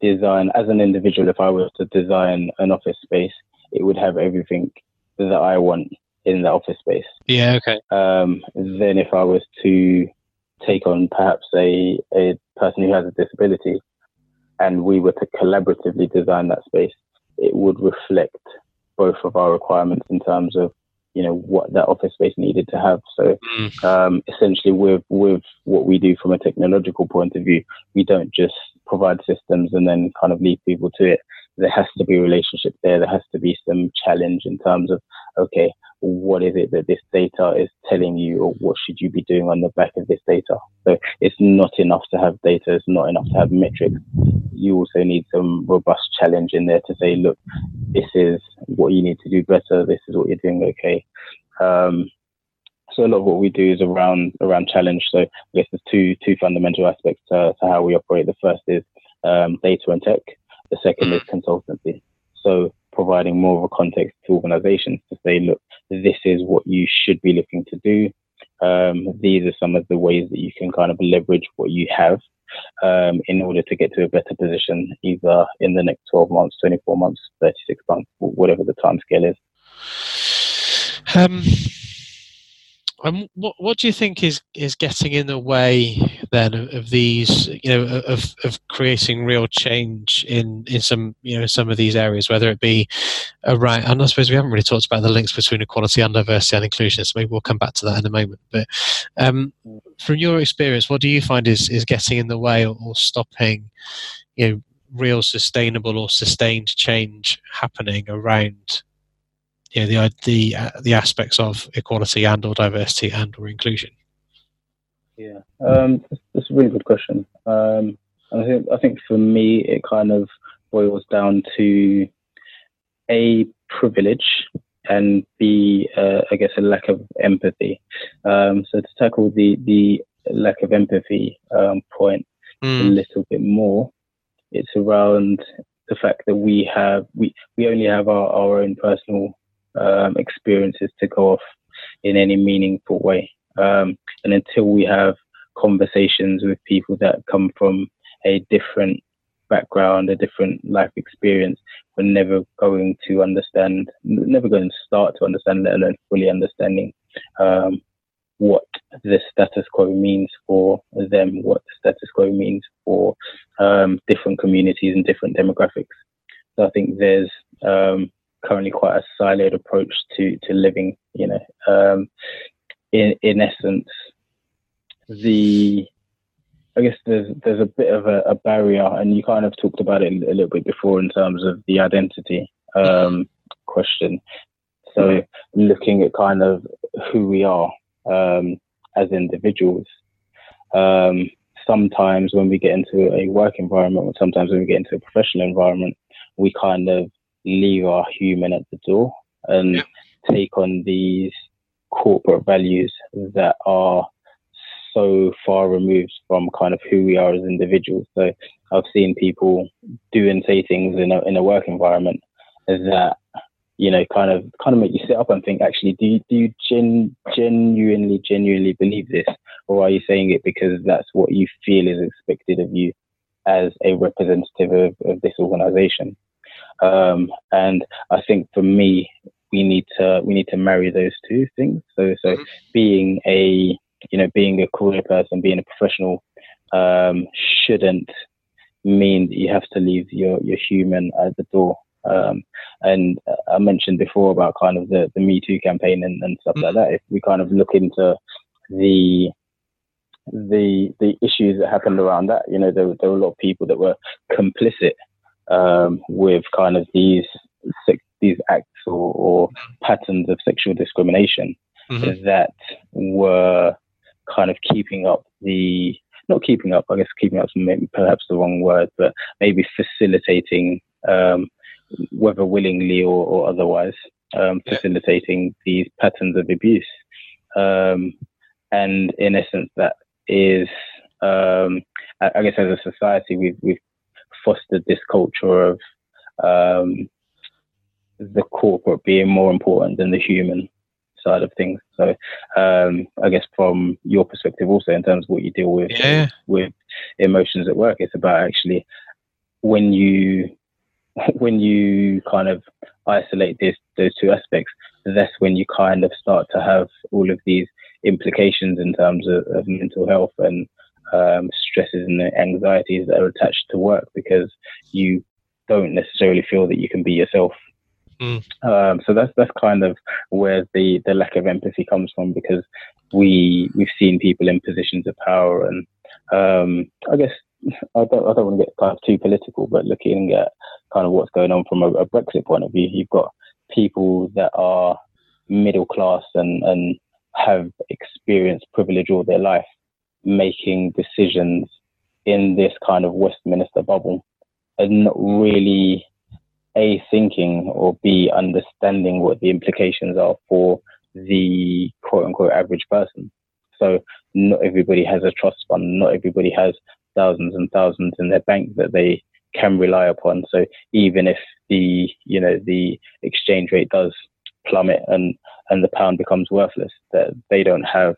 design as an individual if i was to design an office space it would have everything that i want in the office space. Yeah okay. Um, then if i was to take on perhaps a, a person who has a disability and we were to collaboratively design that space it would reflect both of our requirements in terms of you know what that office space needed to have. So mm. um, essentially, with with what we do from a technological point of view, we don't just provide systems and then kind of leave people to it. There has to be a relationship there. There has to be some challenge in terms of okay, what is it that this data is telling you, or what should you be doing on the back of this data? So it's not enough to have data. It's not enough to have metrics. You also need some robust challenge in there to say, look, this is what you need to do better. This is what you're doing okay. Um, so a lot of what we do is around around challenge. So I guess there's two two fundamental aspects to, to how we operate. The first is um, data and tech. The second is consultancy. So providing more of a context to organizations to say, look, this is what you should be looking to do. Um, these are some of the ways that you can kind of leverage what you have um, in order to get to a better position, either in the next 12 months, 24 months, 36 months, whatever the time scale is. Um, and what what do you think is is getting in the way then of, these you know of of creating real change in in some you know some of these areas whether it be around and I suppose we haven't really talked about the links between equality and diversity and inclusion so maybe we'll come back to that in a moment but um, from your experience what do you find is is getting in the way or, or stopping you know real sustainable or sustained change happening around you know, the the uh, the aspects of equality and or diversity and or inclusion? Yeah, um, that's, a really good question. Um, I think I think for me it kind of boils down to a privilege and b uh, I guess a lack of empathy. Um, so to tackle the the lack of empathy um, point mm. a little bit more, it's around the fact that we have we we only have our, our own personal um, experiences to go off in any meaningful way. Um, and until we have conversations with people that come from a different background, a different life experience, we're never going to understand, never going to start to understand, let alone fully understanding um, what the status quo means for them, what the status quo means for um, different communities and different demographics. So I think there's um, currently quite a siloed approach to to living. You know, um, in in essence, the I guess there's there's a bit of a, a, barrier, and you kind of talked about it a little bit before in terms of the identity um, question. So looking at kind of who we are um, as individuals. Um, sometimes when we get into a work environment, or sometimes when we get into a professional environment, we kind of leave our human at the door and yeah. take on these corporate values that are so far removed from kind of who we are as individuals. So I've seen people do and say things in a in a work environment that you know kind of kind of make you sit up and think actually do you, do you gen, genuinely genuinely believe this or are you saying it because that's what you feel is expected of you as a representative of, of this organization um, and I think for me, we need to we need to marry those two things. So so mm-hmm. being a you know being a career person, being a professional, um, shouldn't mean that you have to leave your your human at the door. Um, and I mentioned before about kind of the, the Me Too campaign and, and stuff mm-hmm. like that. If we kind of look into the the the issues that happened around that, you know, there, there were a lot of people that were complicit um, with kind of these these acts or, or patterns of sexual discrimination mm-hmm. that were kind of keeping up the not keeping up, I guess keeping up maybe perhaps the wrong word, but maybe facilitating, um, whether willingly or, or otherwise, um, facilitating these patterns of abuse. Um, and in essence, that is, um, I, I, guess, as a society, we've we've fostered this culture of um, the corporate being more important than the human side of things. So um, I guess from your perspective, also in terms of what you deal with yeah. with emotions at work, it's about actually when you when you kind of isolate this those two aspects, that's when you kind of start to have all of these implications in terms of, of mental health and um, stresses and anxieties that are attached to work because you don't necessarily feel that you can be yourself Mm. Um, so that's that's kind of where the the lack of empathy comes from because we we've seen people in positions of power and um, I guess I don't I don't want to get kind of too political, but looking at kind of what's going on from a, a Brexit point of view, you've got people that are middle class and and have experienced privilege all their life making decisions in this kind of Westminster bubble and not really a thinking or b understanding what the implications are for the quote unquote average person. So not everybody has a trust fund, not everybody has thousands and thousands in their bank that they can rely upon. So even if the you know the exchange rate does plummet and and the pound becomes worthless, that they don't have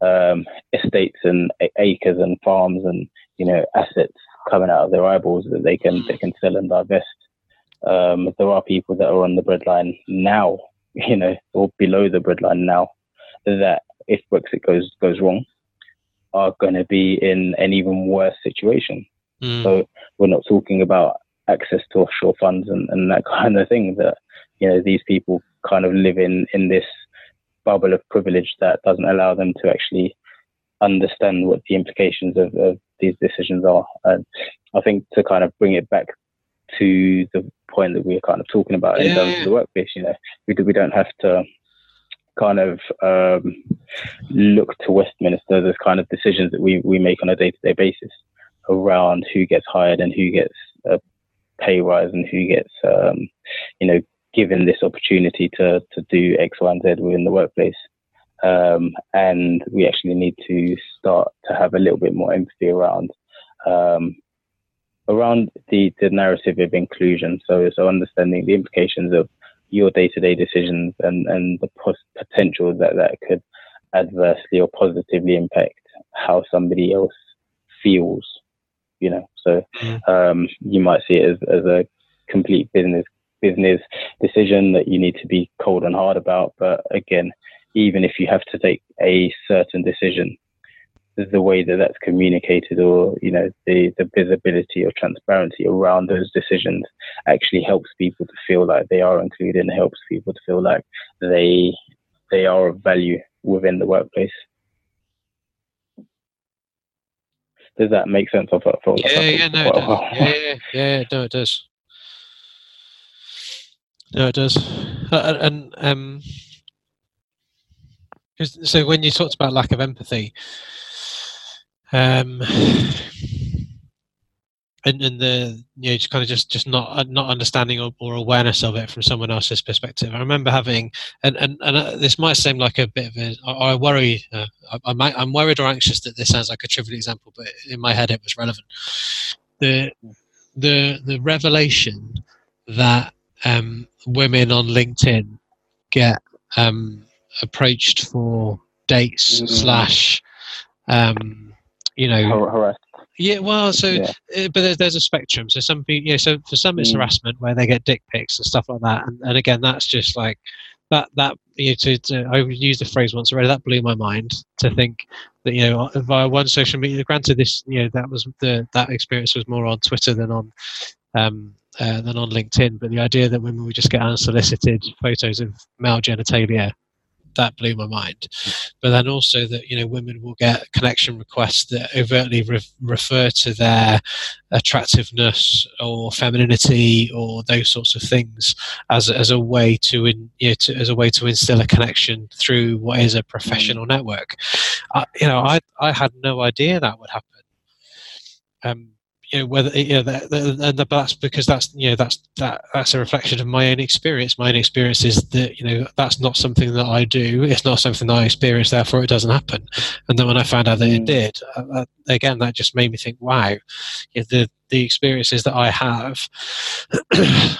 um, estates and acres and farms and you know assets coming out of their eyeballs that they can they can sell and divest. Um, there are people that are on the breadline now, you know, or below the breadline now, that if Brexit goes goes wrong, are going to be in an even worse situation. Mm. So we're not talking about access to offshore funds and, and that kind of thing. That you know these people kind of live in in this bubble of privilege that doesn't allow them to actually understand what the implications of, of these decisions are. And I think to kind of bring it back to the point that we are kind of talking about in terms of the workplace, you know, we, we don't have to kind of um, look to Westminster as kind of decisions that we, we make on a day to day basis around who gets hired and who gets a pay rise and who gets, um, you know, given this opportunity to, to do X, Y, and Z within the workplace. Um, and we actually need to start to have a little bit more empathy around um, around the, the narrative of inclusion. So, so understanding the implications of your day-to-day decisions and, and the pos- potential that that could adversely or positively impact how somebody else feels, you know. So um, you might see it as, as a complete business business decision that you need to be cold and hard about. But again, even if you have to take a certain decision, the way that that's communicated or you know the the visibility or transparency around those decisions actually helps people to feel like they are included and helps people to feel like they they are of value within the workplace. Does that make sense? Of yeah yeah no it yeah, yeah yeah no it does. No it does. Uh, and um so when you talked about lack of empathy um, and, and the you know just kind of just just not uh, not understanding or, or, awareness of it from someone else's perspective. I remember having and and, and uh, this might seem like a bit of a I, I worry uh, I, might, I'm worried or anxious that this sounds like a trivial example, but in my head it was relevant. The the the revelation that um, women on LinkedIn get um, approached for dates mm. slash um, you know harassed. Yeah, well, so yeah. Uh, but there's, there's a spectrum. So some people, yeah, so for some it's mm. harassment where they get dick pics and stuff like that, and, and again, that's just like that. That you know, to, to I used the phrase once already. That blew my mind to think that you know via one social media. Granted, this you know that was the that experience was more on Twitter than on um, uh, than on LinkedIn. But the idea that women would just get unsolicited photos of male genitalia that blew my mind. But then also that you know women will get connection requests that overtly re- refer to their attractiveness or femininity or those sorts of things as as a way to, in, you know, to as a way to instill a connection through what is a professional network. I, you know, I I had no idea that would happen. Um, you know whether you know that, and that's because that's you know that's that that's a reflection of my own experience my own experience is that you know that's not something that i do it's not something that i experience therefore it doesn't happen and then when i found out that it mm. did uh, uh, again that just made me think wow you know, the the experiences that i have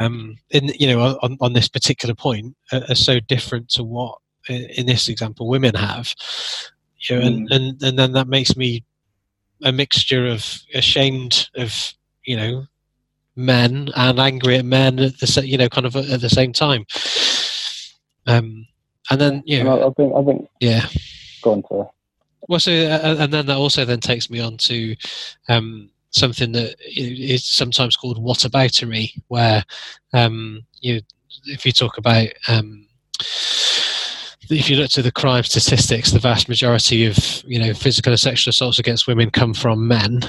um in you know on, on this particular point are, are so different to what in this example women have you know, and, mm. and and then that makes me a mixture of ashamed of you know men and angry at men at the you know kind of at the same time. Um, and then you know, I think I think yeah. Go on, sir. Well, so uh, and then that also then takes me on to um, something that is sometimes called whataboutery, where um, you, if you talk about um, if you look to the crime statistics, the vast majority of you know physical and sexual assaults against women come from men,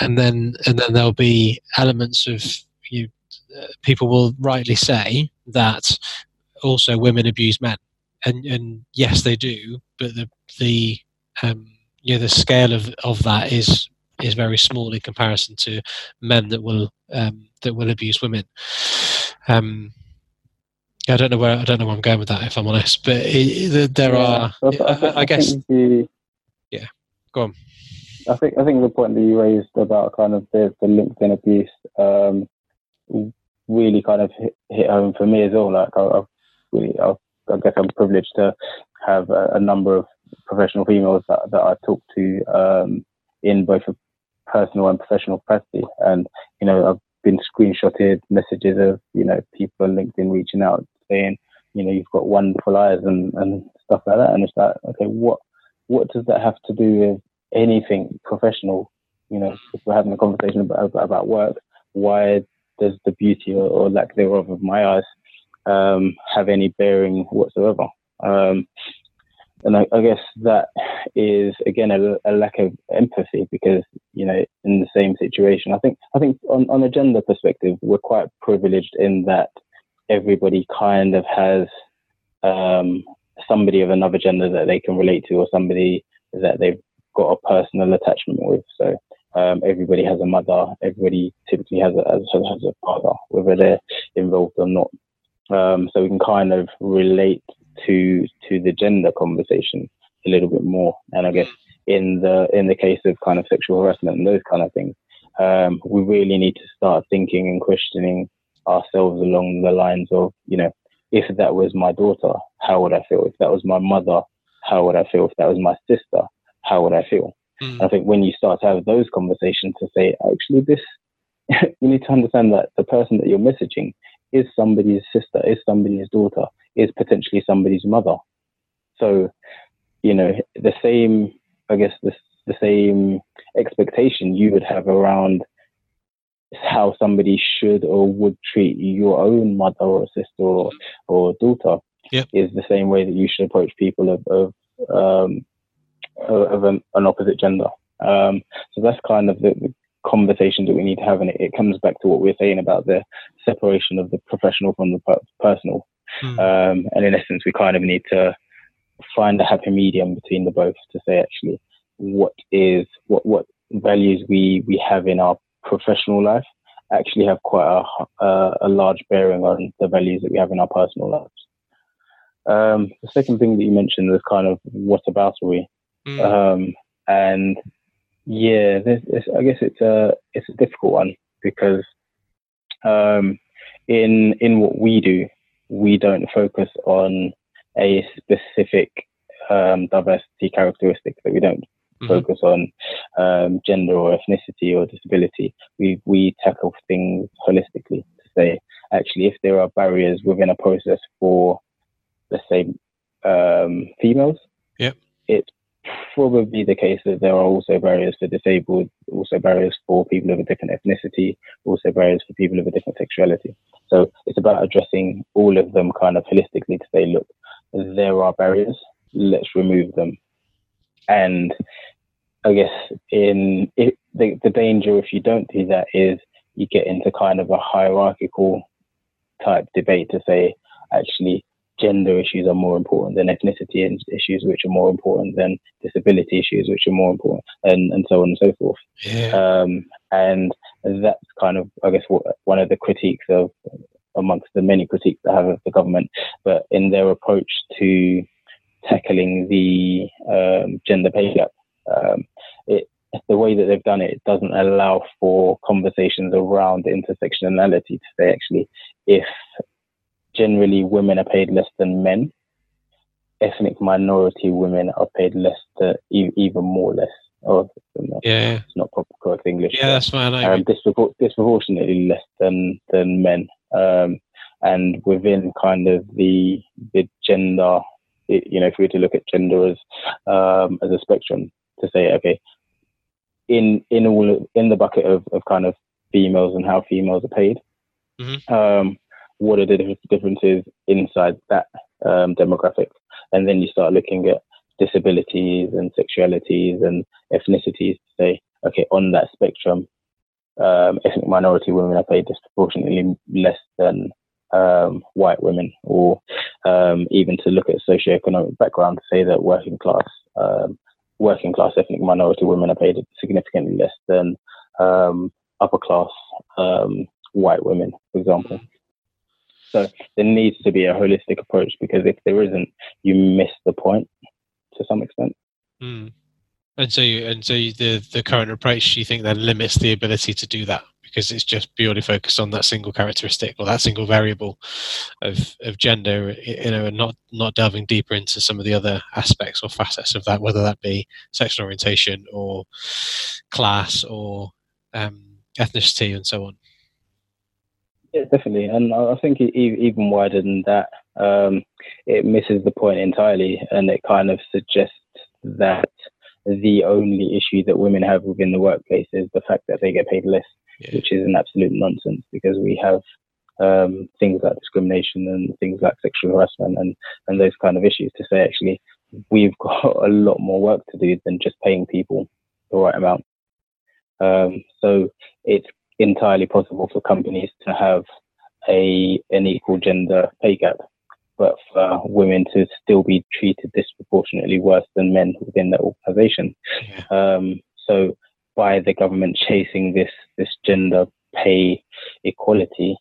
and then and then there'll be elements of you. Uh, people will rightly say that also women abuse men, and and yes they do, but the the um, yeah the scale of of that is is very small in comparison to men that will um, that will abuse women. Um, I don't know where I don't know where I'm going with that, if I'm honest. But it, there yeah, are, I, I, I guess. The, yeah, go on. I think I think the point that you raised about kind of the, the LinkedIn abuse um, really kind of hit, hit, home for me as well. Like I, really, i I guess I'm privileged to have a, a, number of professional females that, that I talk to um, in both a personal and professional capacity, and you know I've been screenshotted messages of you know people on LinkedIn reaching out saying, you know, you've got wonderful eyes and, and stuff like that. And it's like, okay, what what does that have to do with anything professional? You know, if we're having a conversation about, about work, why does the beauty or, or lack thereof of my eyes um, have any bearing whatsoever? Um, and I, I, guess that is again a, a, lack of empathy because you know in the same situation, I think I think on, on a gender perspective, we're quite privileged in that everybody kind of has um, somebody of another gender that they can relate to or somebody that they've got a personal attachment with. So um, everybody has a mother. Everybody typically has a, has, a father, whether they're involved or not. Um, so we can kind of relate to to the gender conversation a little bit more. And I guess in the in the case of kind of sexual harassment and those kind of things, um, we really need to start thinking and questioning ourselves along the lines of, you know, if that was my daughter, how would I feel? If that was my mother, how would I feel? If that was my sister, how would I feel? Mm. I think when you start to have those conversations to say, actually, this, you need to understand that the person that you're messaging is somebody's sister, is somebody's daughter, is potentially somebody's mother. So, you know, the same, I guess, the, the same expectation you would have around how somebody should or would treat your own mother or sister or, or daughter yep. is the same way that you should approach people of of, um, of an, an, opposite gender. Um, so that's kind of the, the conversation that we need to have, and it, it, comes back to what we're saying about the separation of the professional from the per- personal. Mm. Um, and in essence, we kind of need to find a happy medium between the both to say actually what is what what values we we have in our professional life actually have quite a, a, a large bearing on the values that we have in our personal lives. Um, the second thing that you mentioned was kind of whataboutery? Mm. Um, and yeah, this, this, I guess it's a it's a difficult one because um, in in what we do, we don't focus on a specific um, diversity characteristic that we don't mm-hmm. focus on um, gender or ethnicity or disability. We we tackle things holistically to say actually if there are barriers within a process for let's say um, females, yep. it's probably the case that there are also barriers for disabled, also barriers for people of a different ethnicity, also barriers for people of a different sexuality. So it's about addressing all of them kind of holistically to say, look, there are barriers, let's remove them. And I guess in it, the the danger if you don't do that is you get into kind of a hierarchical type debate to say actually gender issues are more important than ethnicity issues, which are more important than disability issues, which are more important, and, and so on and so forth. Yeah. Um, and that's kind of, I guess, what, one of the critiques of, amongst the many critiques that I have of the government, but in their approach to tackling the um, gender pay gap um, it, the way that they've done it, it doesn't allow for conversations around intersectionality to say actually if generally women are paid less than men, ethnic minority women are paid less to even more less. Or yeah, it's not proper correct English. Yeah, that's fine. Um, dispropor- disproportionately less than than men, um, and within kind of the the gender, you know, if we were to look at gender as um, as a spectrum, to say, okay, in in all in the bucket of, of kind of females and how females are paid. Mm-hmm. Um, what are the differences inside that um, demographic? And then you start looking at disabilities and sexualities and ethnicities to say, okay, on that spectrum, um, ethnic minority women are paid disproportionately less than um, white women, or um, even to look at socioeconomic background to say that working class um, working class ethnic minority women are paid significantly less than um, upper class um, white women, for example. So there needs to be a holistic approach because if there isn't, you miss the point to some extent. Mm. And so, and so the the current approach, you think that limits the ability to do that because it's just purely focused on that single characteristic or that single variable of of gender, you know, and not not delving deeper into some of the other aspects or facets of that, whether that be sexual orientation or class or um, ethnicity and so on. Yeah, definitely, and I think even wider than that, um, it misses the point entirely, and it kind of suggests that the only issue that women have within the workplace is the fact that they get paid less, yeah. which is an absolute nonsense because we have um, things like discrimination and things like sexual harassment and, and those kind of issues to say actually we've got a lot more work to do than just paying people the right amount. Um, so it's entirely possible for companies to have a an equal gender pay gap but for women to still be treated disproportionately worse than men within that organization. Yeah. Um, so by the government chasing this this gender pay equality,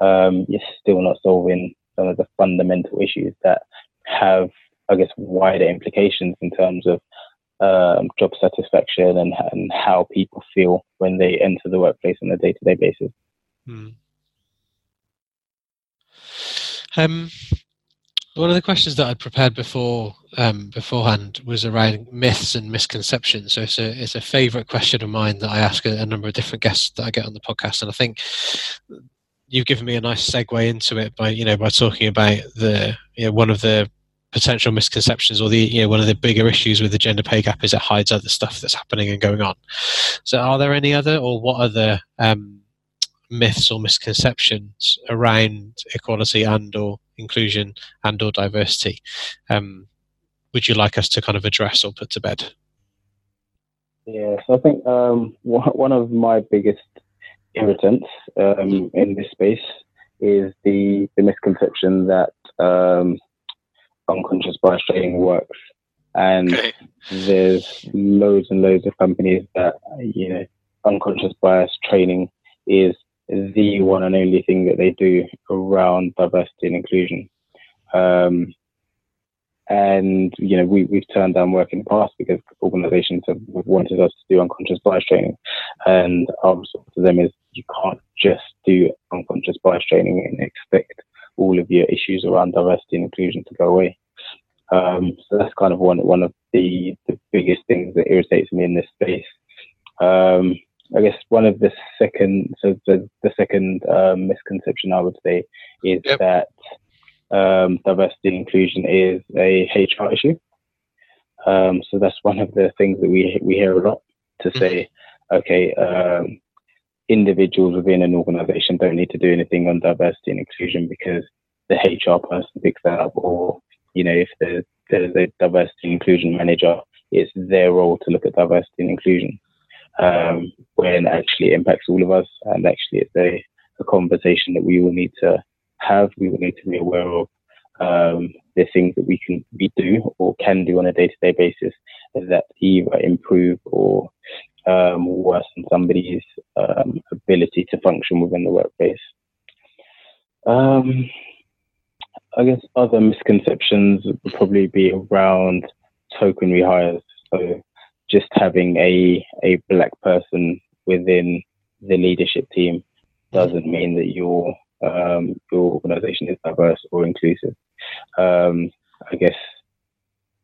um, you're still not solving some of the fundamental issues that have, I guess, wider implications in terms of um, job satisfaction and, and how people feel when they enter the workplace on a day to day basis. Hmm. Um, one of the questions that I'd prepared before um, beforehand was around myths and misconceptions. So it's a it's a favourite question of mine that I ask a, a, number of different guests that I get on the podcast, and I think you've given me a nice segue into it by you know by talking about the you know one of the potential misconceptions or the you know one of the bigger issues with the gender pay gap is it hides other stuff that's happening and going on. So are there any other or what other um, myths or misconceptions around equality and or inclusion and or diversity. Um, would you like us to kind of address or put to bed? Yeah so i think um, one of my biggest irritants um, in this space is the, the misconception that um, unconscious bias training works. And okay. there's loads and loads of companies that you know unconscious bias training is the one and only thing that they do around diversity and inclusion. Um, and you know, we we've turned down work in the past because organisations have wanted us to do unconscious bias training, and our response to them is you can't just do unconscious bias training and expect all of your issues around diversity and inclusion to go away. Um, so that's kind of one one of the the biggest things that irritates me in this space. Um, I guess one of the second, so the, the second um, misconception I would say is yep. that um, diversity and inclusion is a HR issue. Um, so that's one of the things that we we hear a lot to mm-hmm. say, okay, um, individuals within an organization don't need to do anything on diversity and inclusion because the HR person picks that up, or you know, if there's, there's a diversity and inclusion manager, it's their role to look at diversity and inclusion um, when actually impacts all of us. And actually, it's a, a conversation that we will need to have. We will need to be aware of um, the things that we can we do or can do on a day-to-day basis that either improve or um, worsen somebody's um, ability to function within the workplace. Um, I guess other misconceptions would probably be around token rehires. So just having a a black person within the leadership team doesn't mean that your um, your organization is diverse or inclusive. Um, I guess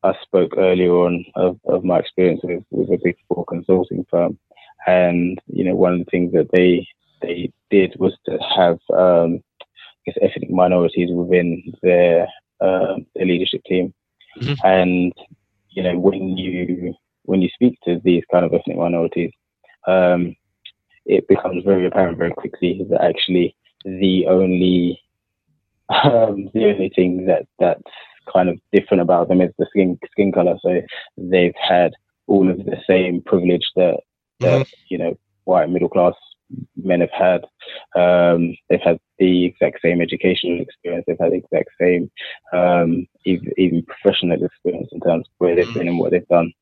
I spoke earlier on of, of my experience with, with a big four consulting firm, and you know one of the things that they they did was to have um, I guess ethnic minorities within their uh, their leadership team, mm-hmm. and you know when you when you speak to these kind of ethnic minorities, um, it becomes very apparent very quickly that actually the only um, the only thing that that's kind of different about them is the skin skin color. So they've had all of the same privilege that, that mm-hmm. you know white middle class men have had. Um, they've had the exact same educational experience. They've had the exact same um, even, even, professional experience in terms of where they've been and what they've done.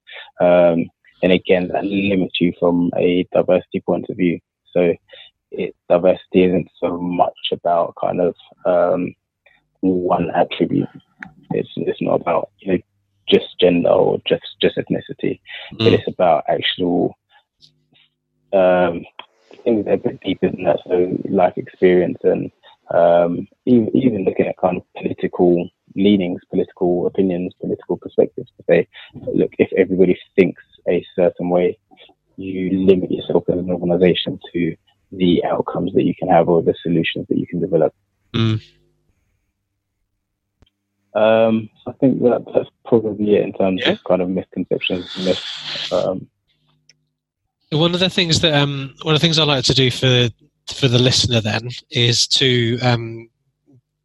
Um, and again, that limits you from a diversity point of view. So it, diversity isn't so much about kind of um, one attribute. It's it's not about you know just gender or just just ethnicity, mm. but it's about actual um, things that are a bit deeper than that. So life experience and um, even, even looking at kind of political leanings, political opinions, political perspectives to say, look, if everybody thinks a certain way, you limit yourself as an organization to the outcomes that you can have or the solutions that you can develop. Mm. Um, I think that that's probably it in terms yeah. of kind of misconceptions. Myths. Um, one of the things that um, one of the things I like to do for for the listener then is to um,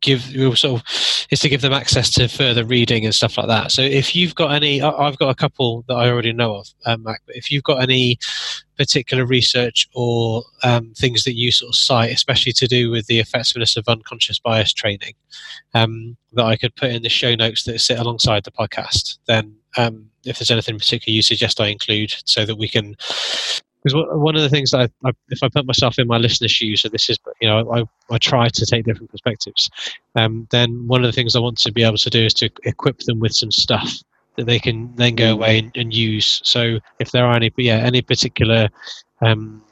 give sort of is to give them access to further reading and stuff like that. So if you've got any, I've got a couple that I already know of, um, Mac. But if you've got any particular research or um, things that you sort of cite, especially to do with the effectiveness of unconscious bias training, um, that I could put in the show notes that sit alongside the podcast, then um, if there's anything in particular you suggest I include, so that we can because one of the things that I, I, if I put myself in my listener's shoes, so this is, you know, I, I try to take different perspectives. Um, then one of the things I want to be able to do is to equip them with some stuff that they can then go away and, and use. So if there are any, yeah, any particular um,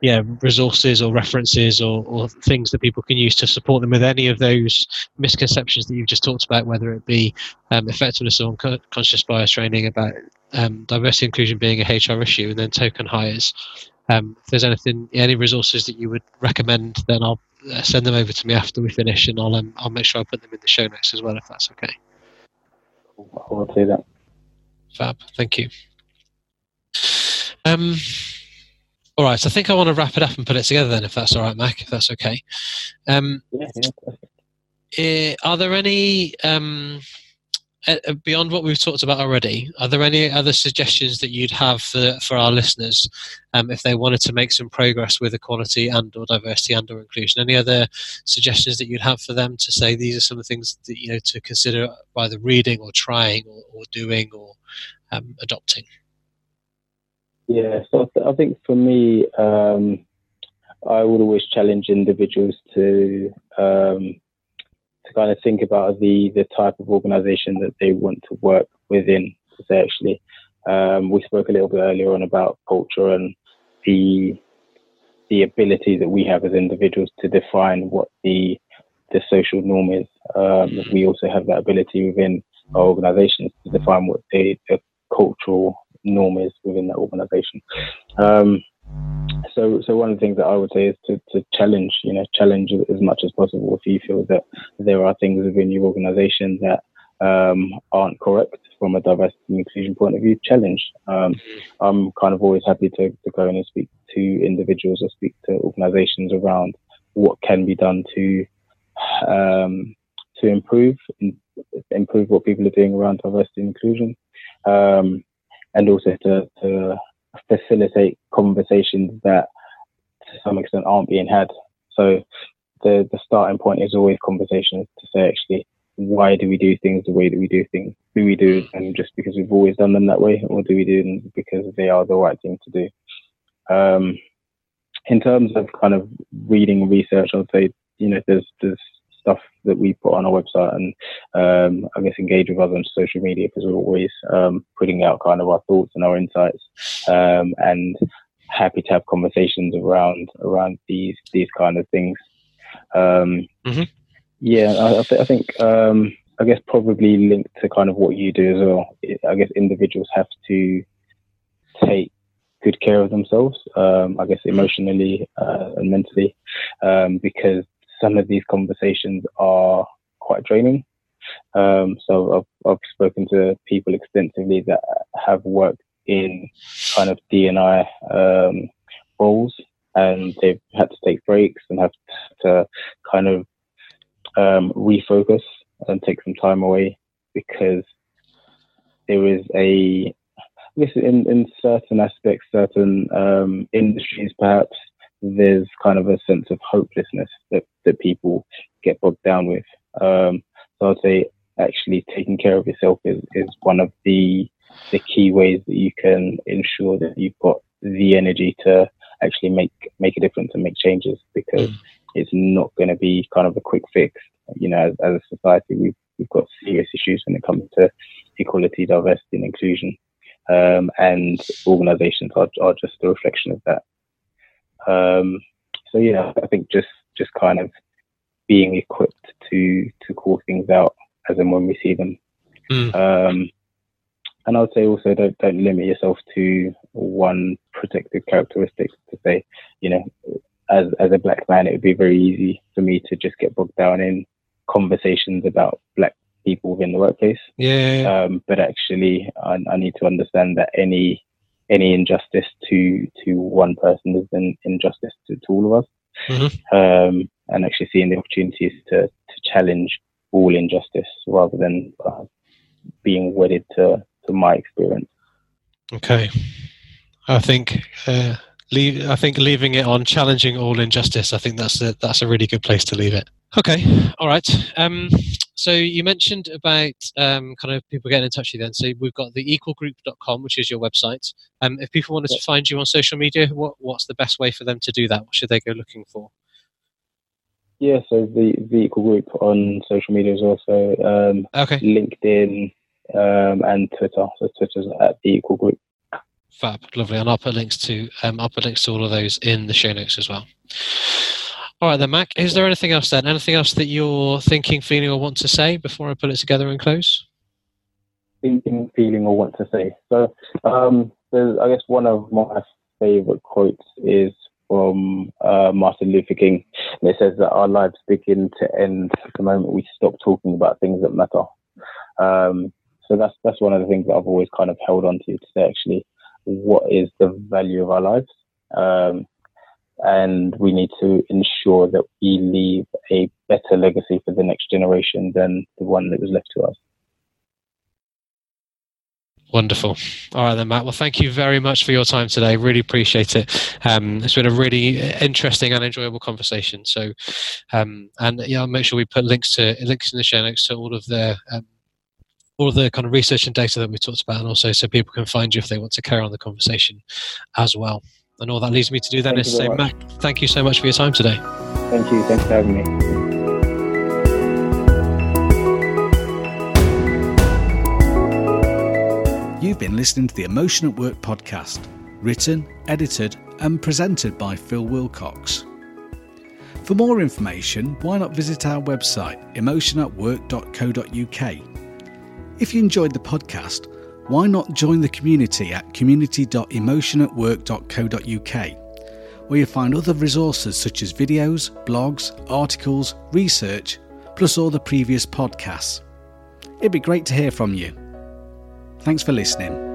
yeah resources or references or, or things that people can use to support them with any of those misconceptions that you've just talked about whether it be um, effectiveness or unconscious bias training about um, diversity inclusion being a hr issue and then token hires. Um, if there's anything any resources that you would recommend then i'll uh, send them over to me after we finish and i'll um, i'll make sure i put them in the show notes as well if that's okay. I'll do that. Fab. Thank you. Um all right, so I think I want to wrap it up and put it together then, if that's all right, Mac, if that's okay. Um, yeah, yeah. Uh, are there any, um, uh, beyond what we've talked about already, are there any other suggestions that you'd have for, for our listeners um, if they wanted to make some progress with equality and or diversity and or inclusion? Any other suggestions that you'd have for them to say these are some of the things that, you know, to consider either reading or trying or, or doing or um, adopting? Yeah, so I think for me, um, I would always challenge individuals to um, to kind of think about the the type of organisation that they want to work within. Because actually, um, we spoke a little bit earlier on about culture and the the ability that we have as individuals to define what the the social norm is. Um, we also have that ability within our organisations to define what the, the cultural norm is within that organization. Um, so, so one of the things that I would say is to, to challenge, you know, challenge as much as possible. If you feel that there are things within your organization that um, aren't correct from a diversity and inclusion point of view, challenge. Um, I'm kind of always happy to, to go in and speak to individuals or speak to organizations around what can be done to um, to improve improve what people are doing around diversity and inclusion. Um, and also to, to facilitate conversations that to some extent aren't being had. So the the starting point is always conversations to say actually why do we do things the way that we do things? Do we do them just because we've always done them that way, or do we do them because they are the right thing to do? Um, in terms of kind of reading research, I'd say you know there's there's stuff that we put on our website and um, I guess engage with others on social media because we're always um, putting out kind of our thoughts and our insights um, and happy to have conversations around around these these kind of things. Um, mm-hmm. Yeah, I, th- I think um, I guess probably linked to kind of what you do as well. I guess individuals have to take good care of themselves, um, I guess emotionally uh, and mentally, um, because some of these conversations are quite draining. Um, so I've, I've spoken to people extensively that have worked in kind of DNI um, roles, and they've had to take breaks and have to kind of um, refocus and take some time away because there is a I guess in, in certain aspects, certain um, industries, perhaps there's kind of a sense of hopelessness that, that people get bogged down with. Um, so I'd say actually taking care of yourself is, is one of the the key ways that you can ensure that you've got the energy to actually make make a difference and make changes because mm. it's not going to be kind of a quick fix. You know, as, as a society, we've we've got serious issues when it comes to equality, diversity, and inclusion um, and organisations are, are just a reflection of that. Um, so yeah, I think just just kind of being equipped to to call things out as and when we see them. Mm. Um, and I would say also don't don't limit yourself to one protected characteristic. To say, you know, as as a black man, it would be very easy for me to just get bogged down in conversations about black people within the workplace. Yeah. Um, but actually, I, I, need to understand that any any injustice to to one person is an injustice to, to all of us. Mm-hmm. Um, and actually seeing the opportunities to to challenge all injustice rather than uh, being wedded to to my experience. Okay, I think. Uh, leave, I think leaving it on challenging all injustice. I think that's a that's a really good place to leave it. Okay, all right. Um, so you mentioned about um, kind of people getting in touch with you then. So we've got the equalgroup.com, which is your website. Um, if people wanted to find you on social media, what, what's the best way for them to do that? What should they go looking for? Yeah, so the, the Equal Group on social media is also um, okay. LinkedIn um, and Twitter. So Twitter's at the Equal Group. Fab, lovely. And I'll put links to um, I'll put links to all of those in the show notes as well. All right then, Mac. Is there anything else then? Anything else that you're thinking, feeling, or want to say before I put it together and close? Thinking, feeling, or want to say. So, um, I guess one of my favorite quotes is from uh, Martin Luther King, and it says that our lives begin to end the moment we stop talking about things that matter. Um, so that's that's one of the things that I've always kind of held on to to say actually, what is the value of our lives? Um, and we need to ensure that we leave a better legacy for the next generation than the one that was left to us. Wonderful. All right, then, Matt. Well, thank you very much for your time today. Really appreciate it. Um, it's been a really interesting and enjoyable conversation. So, um, and yeah, I'll make sure we put links to links in the show notes to all of the um, all of the kind of research and data that we talked about, and also so people can find you if they want to carry on the conversation as well. And all that leads me to do then thank is say, Mac, thank you so much for your time today. Thank you. Thanks for having me. You've been listening to the Emotion at Work podcast, written, edited, and presented by Phil Wilcox. For more information, why not visit our website, emotionatwork.co.uk. If you enjoyed the podcast, why not join the community at community.emotionatwork.co.uk, where you'll find other resources such as videos, blogs, articles, research, plus all the previous podcasts. It'd be great to hear from you. Thanks for listening.